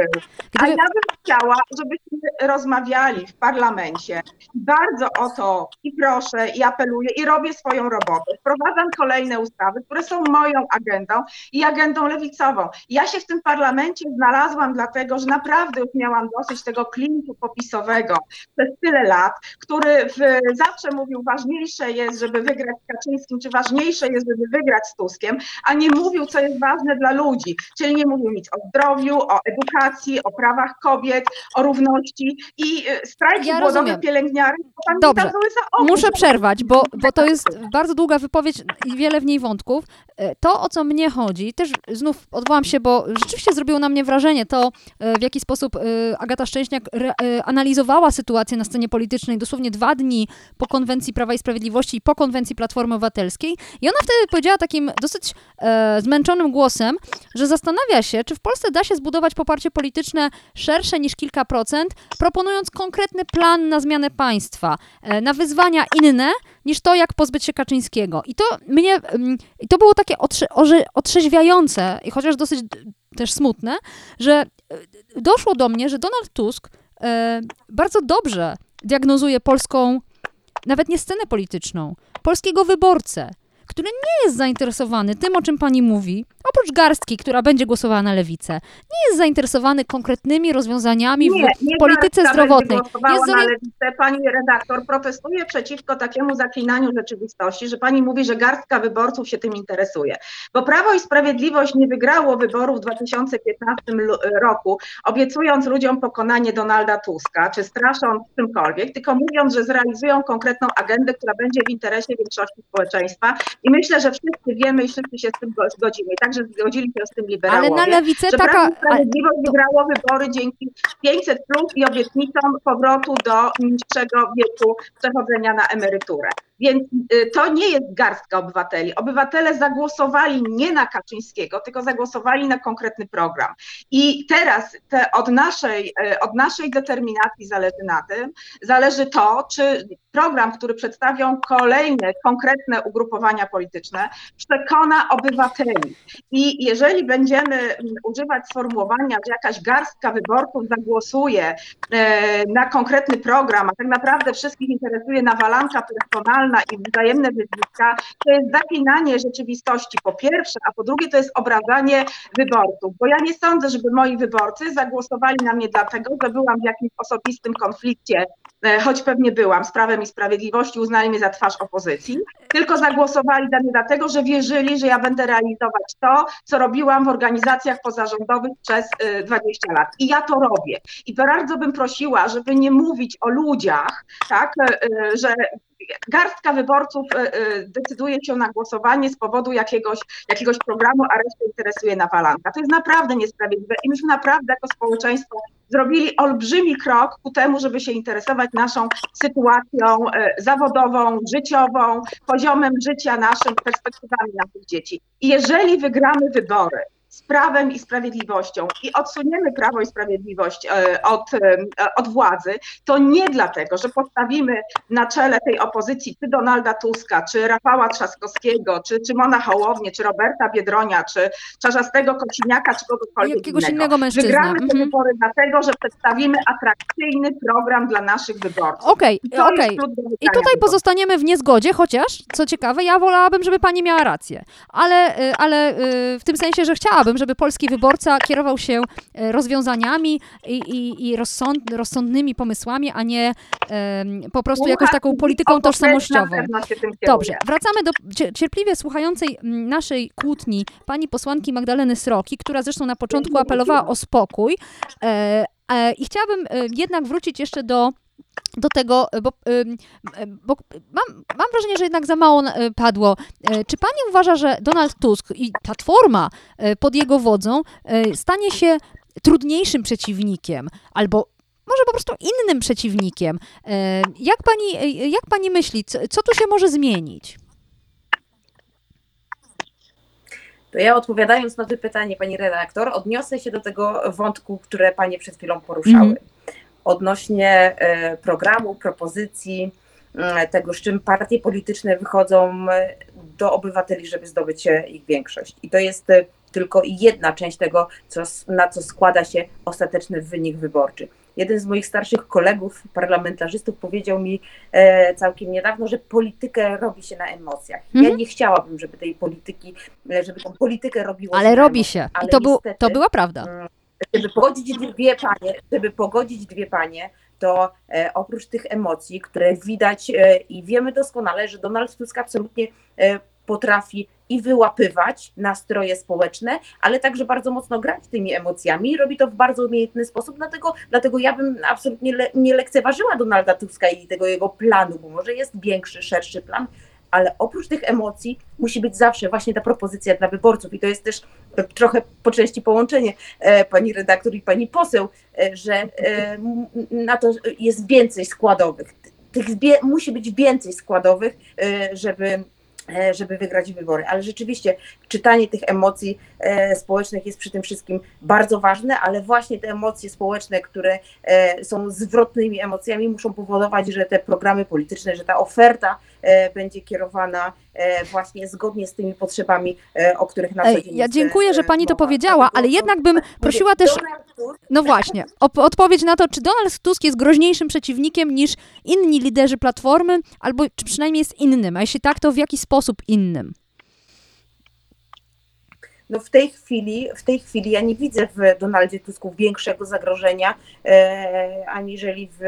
Gdyby... A ja bym chciała, żebyśmy rozmawiali w parlamencie. Bardzo o to i proszę, i apeluję, i robię swoją robotę. Wprowadzę wprowadzam kolejne ustawy, które są moją agendą i agendą lewicową. Ja się w tym parlamencie znalazłam dlatego, że naprawdę już miałam dosyć tego klimatu popisowego przez tyle lat, który w, zawsze mówił, ważniejsze jest, żeby wygrać z Kaczyńskim, czy ważniejsze jest, żeby wygrać z Tuskiem, a nie mówił, co jest ważne dla ludzi. Czyli nie mówił nic o zdrowiu, o edukacji, o prawach kobiet, o równości i y, strajki Ja głodowe pielęgniarek, Dobrze. Muszę przerwać, bo, bo to jest bardzo długa wypowiedź i wiele w niej wątków. E, To, o co mnie chodzi, też znów odwołam się, bo rzeczywiście zrobiło na mnie wrażenie to, e, w jaki sposób e, Agata Szczęśniak analizowała sytuację na scenie politycznej dosłownie dwa dni po konwencji Prawa i Sprawiedliwości i po konwencji Platformy Obywatelskiej. I ona wtedy powiedziała takim dosyć e, zmęczonym głosem, że zastanawia się, czy w Polsce da się zbudować poparcie polityczne szersze niż kilka procent, proponując konkretny plan na zmianę państwa, e, na wyzwania inne niż to, jak pozbyć się Kaczyńskiego. I to mnie, mm, to było takie otrze, otrzeźwiające, i chociaż dosyć też smutne, że e, doszło do mnie, że Donald Tusk e, bardzo dobrze diagnozuje polską, nawet nie scenę polityczną, polskiego wyborcę, który nie jest zainteresowany tym, o czym pani mówi, oprócz garstki, która będzie głosowała na lewicę, nie jest zainteresowany konkretnymi rozwiązaniami w polityce Garstka zdrowotnej. Jest na lewicę. Pani redaktor protestuje przeciwko takiemu zaklinaniu rzeczywistości, że pani mówi, że garstka wyborców się tym interesuje. Bo Prawo i Sprawiedliwość nie wygrało wyborów w 2015 lu- roku, obiecując ludziom pokonanie Donalda Tuska, czy strasząc czymkolwiek, tylko mówiąc, że zrealizują konkretną agendę, która będzie w interesie większości społeczeństwa. I myślę, że wszyscy wiemy i wszyscy się z tym go- zgodzimy. I także zgodzili się z tym Ale liberałowie na lewicę że taka... Ale- Sprawiedliwość wygrało wybory dzięki 500 plus i obietnicom powrotu do niższego wieku przechodzenia na emeryturę. Więc y, to nie jest garstka obywateli. Obywatele zagłosowali nie na Kaczyńskiego, tylko zagłosowali na konkretny program. I teraz te, od, naszej, y, od naszej determinacji zależy na tym, zależy to, czy program, który przedstawią kolejne konkretne ugrupowania polityczne, przekona obywateli. I jeżeli będziemy mm, używać sformułowania, że jakaś garstka wyborców zagłosuje e, na konkretny program, a tak naprawdę wszystkich interesuje nawalanka personalna i wzajemne wyzwiska, to jest zaklinanie rzeczywistości po pierwsze, a po drugie to jest obrażanie wyborców. Bo ja nie sądzę, żeby moi wyborcy zagłosowali na mnie dlatego, że byłam w jakimś osobistym konflikcie, choć pewnie byłam z Prawem i Sprawiedliwości, uznali mnie za twarz opozycji, tylko zagłosowali dla mnie dlatego, że wierzyli, że ja będę realizować to, co robiłam w organizacjach pozarządowych przez y, 20 lat. I ja to robię. I bardzo bym prosiła, żeby nie mówić o ludziach, tak, y, że garstka wyborców y, y, decyduje się na głosowanie z powodu jakiegoś, jakiegoś programu, a resztę interesuje nawalanka. To jest naprawdę niesprawiedliwe i myśmy naprawdę jako społeczeństwo zrobili olbrzymi krok ku temu, żeby się interesować naszą sytuacją y, zawodową, życiową, poziomem życia naszym, perspektywami naszych dzieci. I jeżeli wygramy wybory z prawem i sprawiedliwością i odsuniemy Prawo i Sprawiedliwość e, od, e, od władzy, to nie dlatego, że postawimy na czele tej opozycji czy Donalda Tuska, czy Rafała Trzaskowskiego, czy Szymona Hołownię, czy Roberta Biedronia, czy Czarzastego Kociniaka, czy kogokolwiek Jakiegoś innego. innego mężczyznę. Wygramy te Mhm. wybory dlatego, że przedstawimy atrakcyjny program dla naszych wyborców. Okej, jest okej. do I tutaj pozostaniemy w niezgodzie, chociaż, co ciekawe, ja wolałabym, żeby pani miała rację. Ale, y, ale y, w tym sensie, że chciałabym, żeby polski wyborca kierował się y, rozwiązaniami i, i, i rozsąd, rozsądnymi pomysłami, a nie em, po prostu jakąś taką polityką tożsamościową. Dobrze, wracamy do cie- cierpliwie słuchającej naszej kłótni pani posłanki Magdaleny Sroki, która zresztą na początku apelowała o spokój. E, e, I chciałabym e, jednak wrócić jeszcze do do tego, e, bo, e, bo mam, mam wrażenie, że jednak za mało e, padło. E, Czy pani uważa, że Donald Tusk i Platforma e, pod jego wodzą e, stanie się trudniejszym przeciwnikiem albo może po prostu innym przeciwnikiem? E, Jak pani, e, jak pani myśli, co, co tu się może zmienić? To ja odpowiadając na to pytanie, pani redaktor, odniosę się do tego wątku, które panie przed chwilą poruszały. Mhm. Odnośnie e, programu, propozycji, e, tego, z czym partie polityczne wychodzą e, do obywateli, żeby zdobyć ich większość. I to jest e, tylko jedna część tego, co, na co składa się ostateczny wynik wyborczy. jeden z moich starszych kolegów, parlamentarzystów, powiedział mi całkiem niedawno, że politykę robi się na emocjach. Mhm. Ja nie chciałabym, żeby tej polityki, żeby tą politykę robiło Ale się robi emocjach, się. I to, był, niestety, to była prawda. Żeby pogodzić dwie panie, żeby pogodzić dwie panie, to e, oprócz tych emocji, które widać e, i wiemy doskonale, że Donald Tusk absolutnie e, potrafi i wyłapywać nastroje społeczne, ale także bardzo mocno grać tymi emocjami. I robi to w bardzo umiejętny sposób, dlatego, dlatego ja bym absolutnie le, nie lekceważyła Donalda Tuska i tego jego planu, bo może jest większy, szerszy plan, ale oprócz tych emocji musi być zawsze właśnie ta propozycja dla wyborców i to jest też trochę po części połączenie e, pani redaktor i pani poseł, e, że e, na to jest więcej składowych. Tych musi być więcej składowych, żeby żeby wygrać wybory. Ale rzeczywiście czytanie tych emocji społecznych jest przy tym wszystkim bardzo ważne, ale właśnie te emocje społeczne, które są zwrotnymi emocjami, muszą powodować, że te programy polityczne, że ta oferta będzie kierowana e, właśnie zgodnie z tymi potrzebami, e, o których na co dzień ja dziękuję, że e, pani to mowa. powiedziała, ale jednak bym prosiła też No właśnie, op- odpowiedź na to, czy Donald Tusk jest groźniejszym przeciwnikiem niż inni liderzy Platformy, albo czy przynajmniej jest innym, a jeśli tak, to w jaki sposób innym? No w tej chwili, w tej chwili ja nie widzę w Donaldzie Tusku większego zagrożenia e, aniżeli w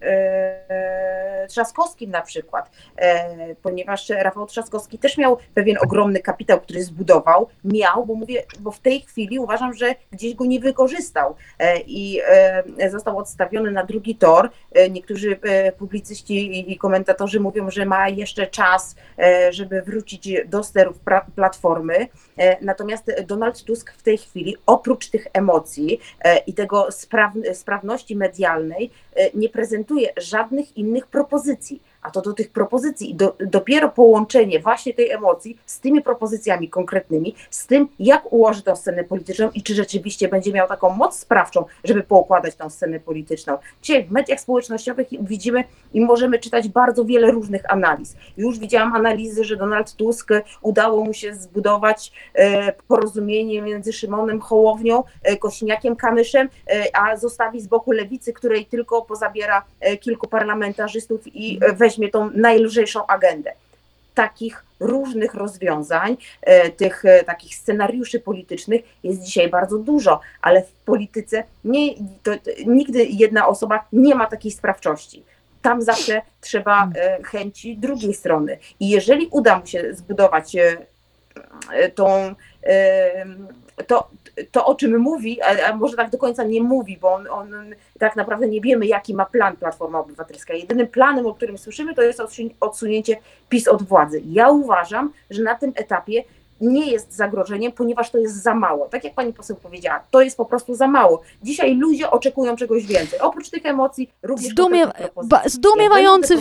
e, Trzaskowskim na przykład, e, ponieważ Rafał Trzaskowski też miał pewien ogromny kapitał, który zbudował, miał, bo mówię, bo w tej chwili uważam, że gdzieś go nie wykorzystał e, i e, został odstawiony na drugi tor. E, niektórzy e, publicyści i, komentatorzy mówią, że ma jeszcze czas, e, żeby wrócić do sterów pra- Platformy. E, Natomiast Donald Tusk w tej chwili, oprócz tych emocji e, i tego spraw- sprawności medialnej, e, nie prezentuje żadnych innych propozycji. A to do tych propozycji do, dopiero połączenie właśnie tej emocji z tymi propozycjami konkretnymi, z tym, jak ułoży tę scenę polityczną i czy rzeczywiście będzie miał taką moc sprawczą, żeby poukładać tę scenę polityczną. Dzisiaj w mediach społecznościowych widzimy i możemy czytać bardzo wiele różnych analiz. Już widziałam analizy, że Donald Tusk udało mu się zbudować e, porozumienie między Szymonem Hołownią, e, Kośniakiem Kamyszem, e, a zostawi z boku lewicy, której tylko pozabiera kilku parlamentarzystów i e, weźmie tą najlżejszą agendę. Takich różnych rozwiązań, e, tych e, takich scenariuszy politycznych jest dzisiaj bardzo dużo, ale w polityce nie, to, nigdy jedna osoba nie ma takiej sprawczości. Tam zawsze trzeba e, chęci drugiej strony. I jeżeli uda mu się zbudować tą, to, to, o czym mówi, a, może tak do końca nie mówi, bo on, on tak naprawdę nie wiemy, jaki ma plan Platforma Obywatelska. Jedynym planem, o którym słyszymy, to jest odsun- odsunięcie PiS od władzy. Ja uważam, że na tym etapie nie jest zagrożeniem, ponieważ to jest za mało. Tak jak pani poseł powiedziała, to jest po prostu za mało. Dzisiaj ludzie oczekują czegoś więcej. Oprócz tych emocji, również Zdumie- ba- zdumiewający,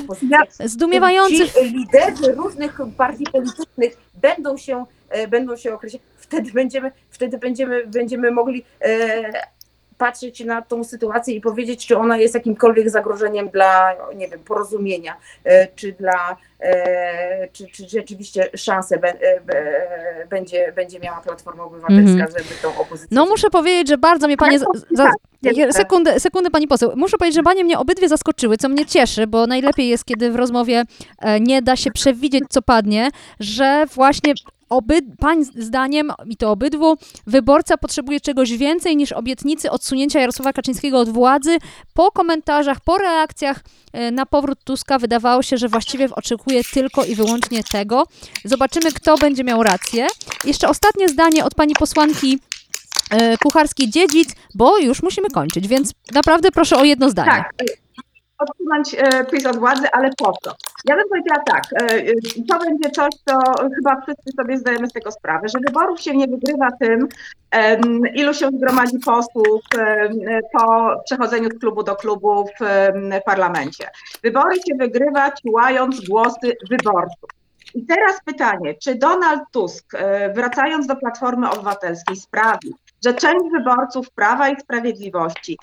zdumiewający Ci liderzy różnych partii politycznych będą się, e, będą się określać, wtedy będziemy, wtedy będziemy, będziemy mogli e, patrzeć na tą sytuację i powiedzieć, czy ona jest jakimkolwiek zagrożeniem dla, nie wiem, porozumienia, e, czy dla, e, czy, czy rzeczywiście szansę be, be, będzie, będzie miała Platforma Obywatelska, Mhm. żeby tą opozycję... No muszę powiedzieć, że bardzo mnie panie... za- za- jeszcze. Sekundę, sekundę pani poseł. Muszę powiedzieć, że panie mnie obydwie zaskoczyły, co mnie cieszy, bo najlepiej jest, kiedy w rozmowie nie da się przewidzieć, co padnie, że właśnie oby, pań zdaniem, i to obydwu, wyborca potrzebuje czegoś więcej niż obietnicy odsunięcia Jarosława Kaczyńskiego od władzy. Po komentarzach, po reakcjach e, na powrót Tuska wydawało się, że właściwie oczekuje tylko i wyłącznie tego. Zobaczymy, kto będzie miał rację. Jeszcze ostatnie zdanie od pani posłanki e, Kucharskiej-Dziedzic, bo już musimy kończyć, więc naprawdę proszę o jedno zdanie. Tak. Odsunąć e, PiS od władzy, ale po co? Ja bym powiedziała tak, e, e, to będzie coś, co chyba wszyscy sobie zdajemy z tego sprawę, że wyborów się nie wygrywa tym, ilu się zgromadzi posłów po przechodzeniu z klubu do klubu w parlamencie. Wybory się wygrywa ciłając głosy wyborców. I teraz pytanie, czy Donald Tusk, e, wracając do Platformy Obywatelskiej, sprawi, że część wyborców Prawa i Sprawiedliwości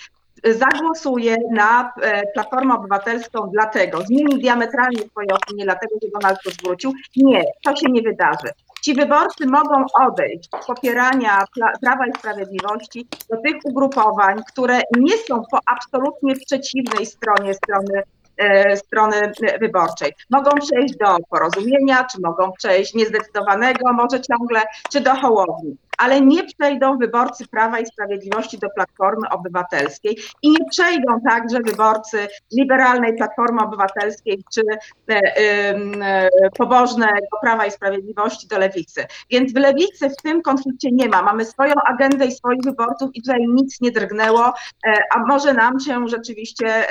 zagłosuje na e, Platformę Obywatelską dlatego, zmieni diametralnie swoje opinie, dlatego, że Donald Tusk wrócił. Nie, to się nie wydarzy. Ci wyborcy mogą odejść z popierania Prawa i Sprawiedliwości do tych ugrupowań, które nie są po absolutnie przeciwnej stronie strony E, strony wyborczej. Mogą przejść do porozumienia, czy mogą przejść niezdecydowanego może ciągle, czy do hołowni ale nie przejdą wyborcy Prawa i Sprawiedliwości do Platformy Obywatelskiej i nie przejdą także wyborcy liberalnej Platformy Obywatelskiej czy e, e, pobożnego Prawa i Sprawiedliwości do Lewicy. Więc w Lewicy w tym konflikcie nie ma. Mamy swoją agendę i swoich wyborców i tutaj nic nie drgnęło, e, a może nam się rzeczywiście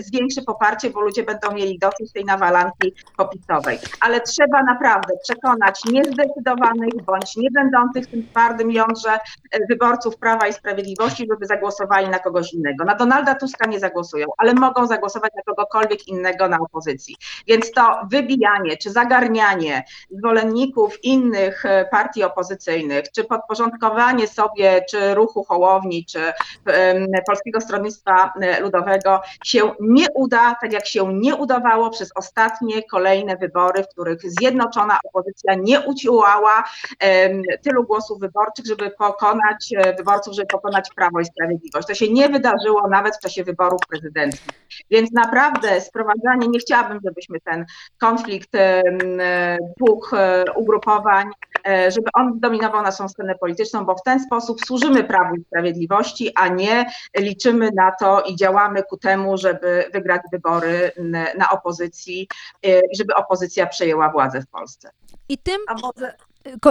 zwiększy poparcie, bo ludzie będą mieli dosyć tej nawalanki popisowej. Ale trzeba naprawdę przekonać niezdecydowanych bądź nie będących tym twardym jądrze e, wyborców Prawa i Sprawiedliwości, żeby zagłosowali na kogoś innego. Na Donalda Tuska nie zagłosują, ale mogą zagłosować na kogokolwiek innego na opozycji. Więc to wybijanie czy zagarnianie zwolenników innych e, partii opozycyjnych, czy podporządkowanie sobie czy ruchu Hołowni, czy Polskiego Stronnictwa e, Ludowego się nie uda, tak jak się nie udawało przez ostatnie kolejne wybory, w których zjednoczona opozycja nie uciłała tylu głosów wyborczych, wyborczych, żeby pokonać e, wyborców, żeby pokonać Prawo i Sprawiedliwość. To się nie wydarzyło nawet w czasie wyborów prezydenckich. Więc naprawdę sprowadzanie, nie chciałabym, żebyśmy ten konflikt e, dwóch e, ugrupowań, żeby on dominował naszą scenę polityczną, bo w ten sposób służymy Prawu i Sprawiedliwości, a nie liczymy na to i działamy ku temu, żeby wygrać wybory na opozycji żeby opozycja przejęła władzę w Polsce. I tym. A może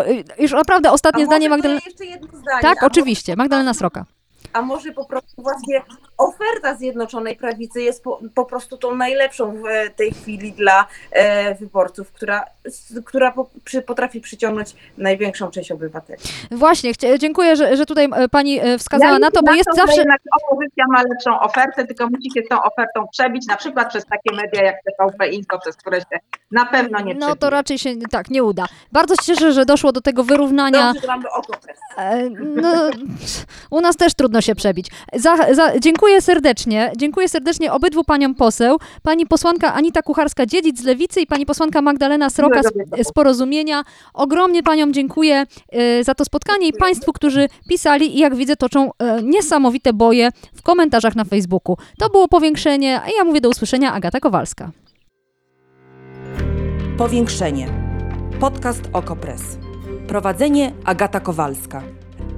Y, już naprawdę ostatnie A zdanie Magdalena. jeszcze jedno zdanie. Tak, oczywiście, Magdalena Sroka a może po prostu właśnie oferta Zjednoczonej Prawicy jest po, po prostu tą najlepszą w tej chwili dla e, wyborców, która, która potrafi przyciągnąć największą część obywateli. Właśnie, dziękuję, że, że tutaj e, pani e, wskazała ja na to, bo jest to, zawsze... Jednak opozycja ma lepszą ofertę, tylko musi się z tą ofertą przebić, na przykład przez takie media jak TVP Info, przez które się na pewno nie No to raczej się tak nie uda. Bardzo się cieszę, że doszło do tego wyrównania. Dobrze, że mamy oko e, no, u nas też trudno się przebić. Za, za, dziękuję serdecznie. Dziękuję serdecznie obydwu paniom poseł. Pani posłanka Anita Kucharska-Dziedzic z Lewicy i pani posłanka Magdalena Sroka z, z Porozumienia. Ogromnie paniom dziękuję e, za to spotkanie i państwu, którzy pisali i jak widzę toczą e, niesamowite boje w komentarzach na Facebooku. To było powiększenie, a ja mówię do usłyszenia Agata Kowalska. Powiększenie. Podcast Okopres. Prowadzenie Agata Kowalska.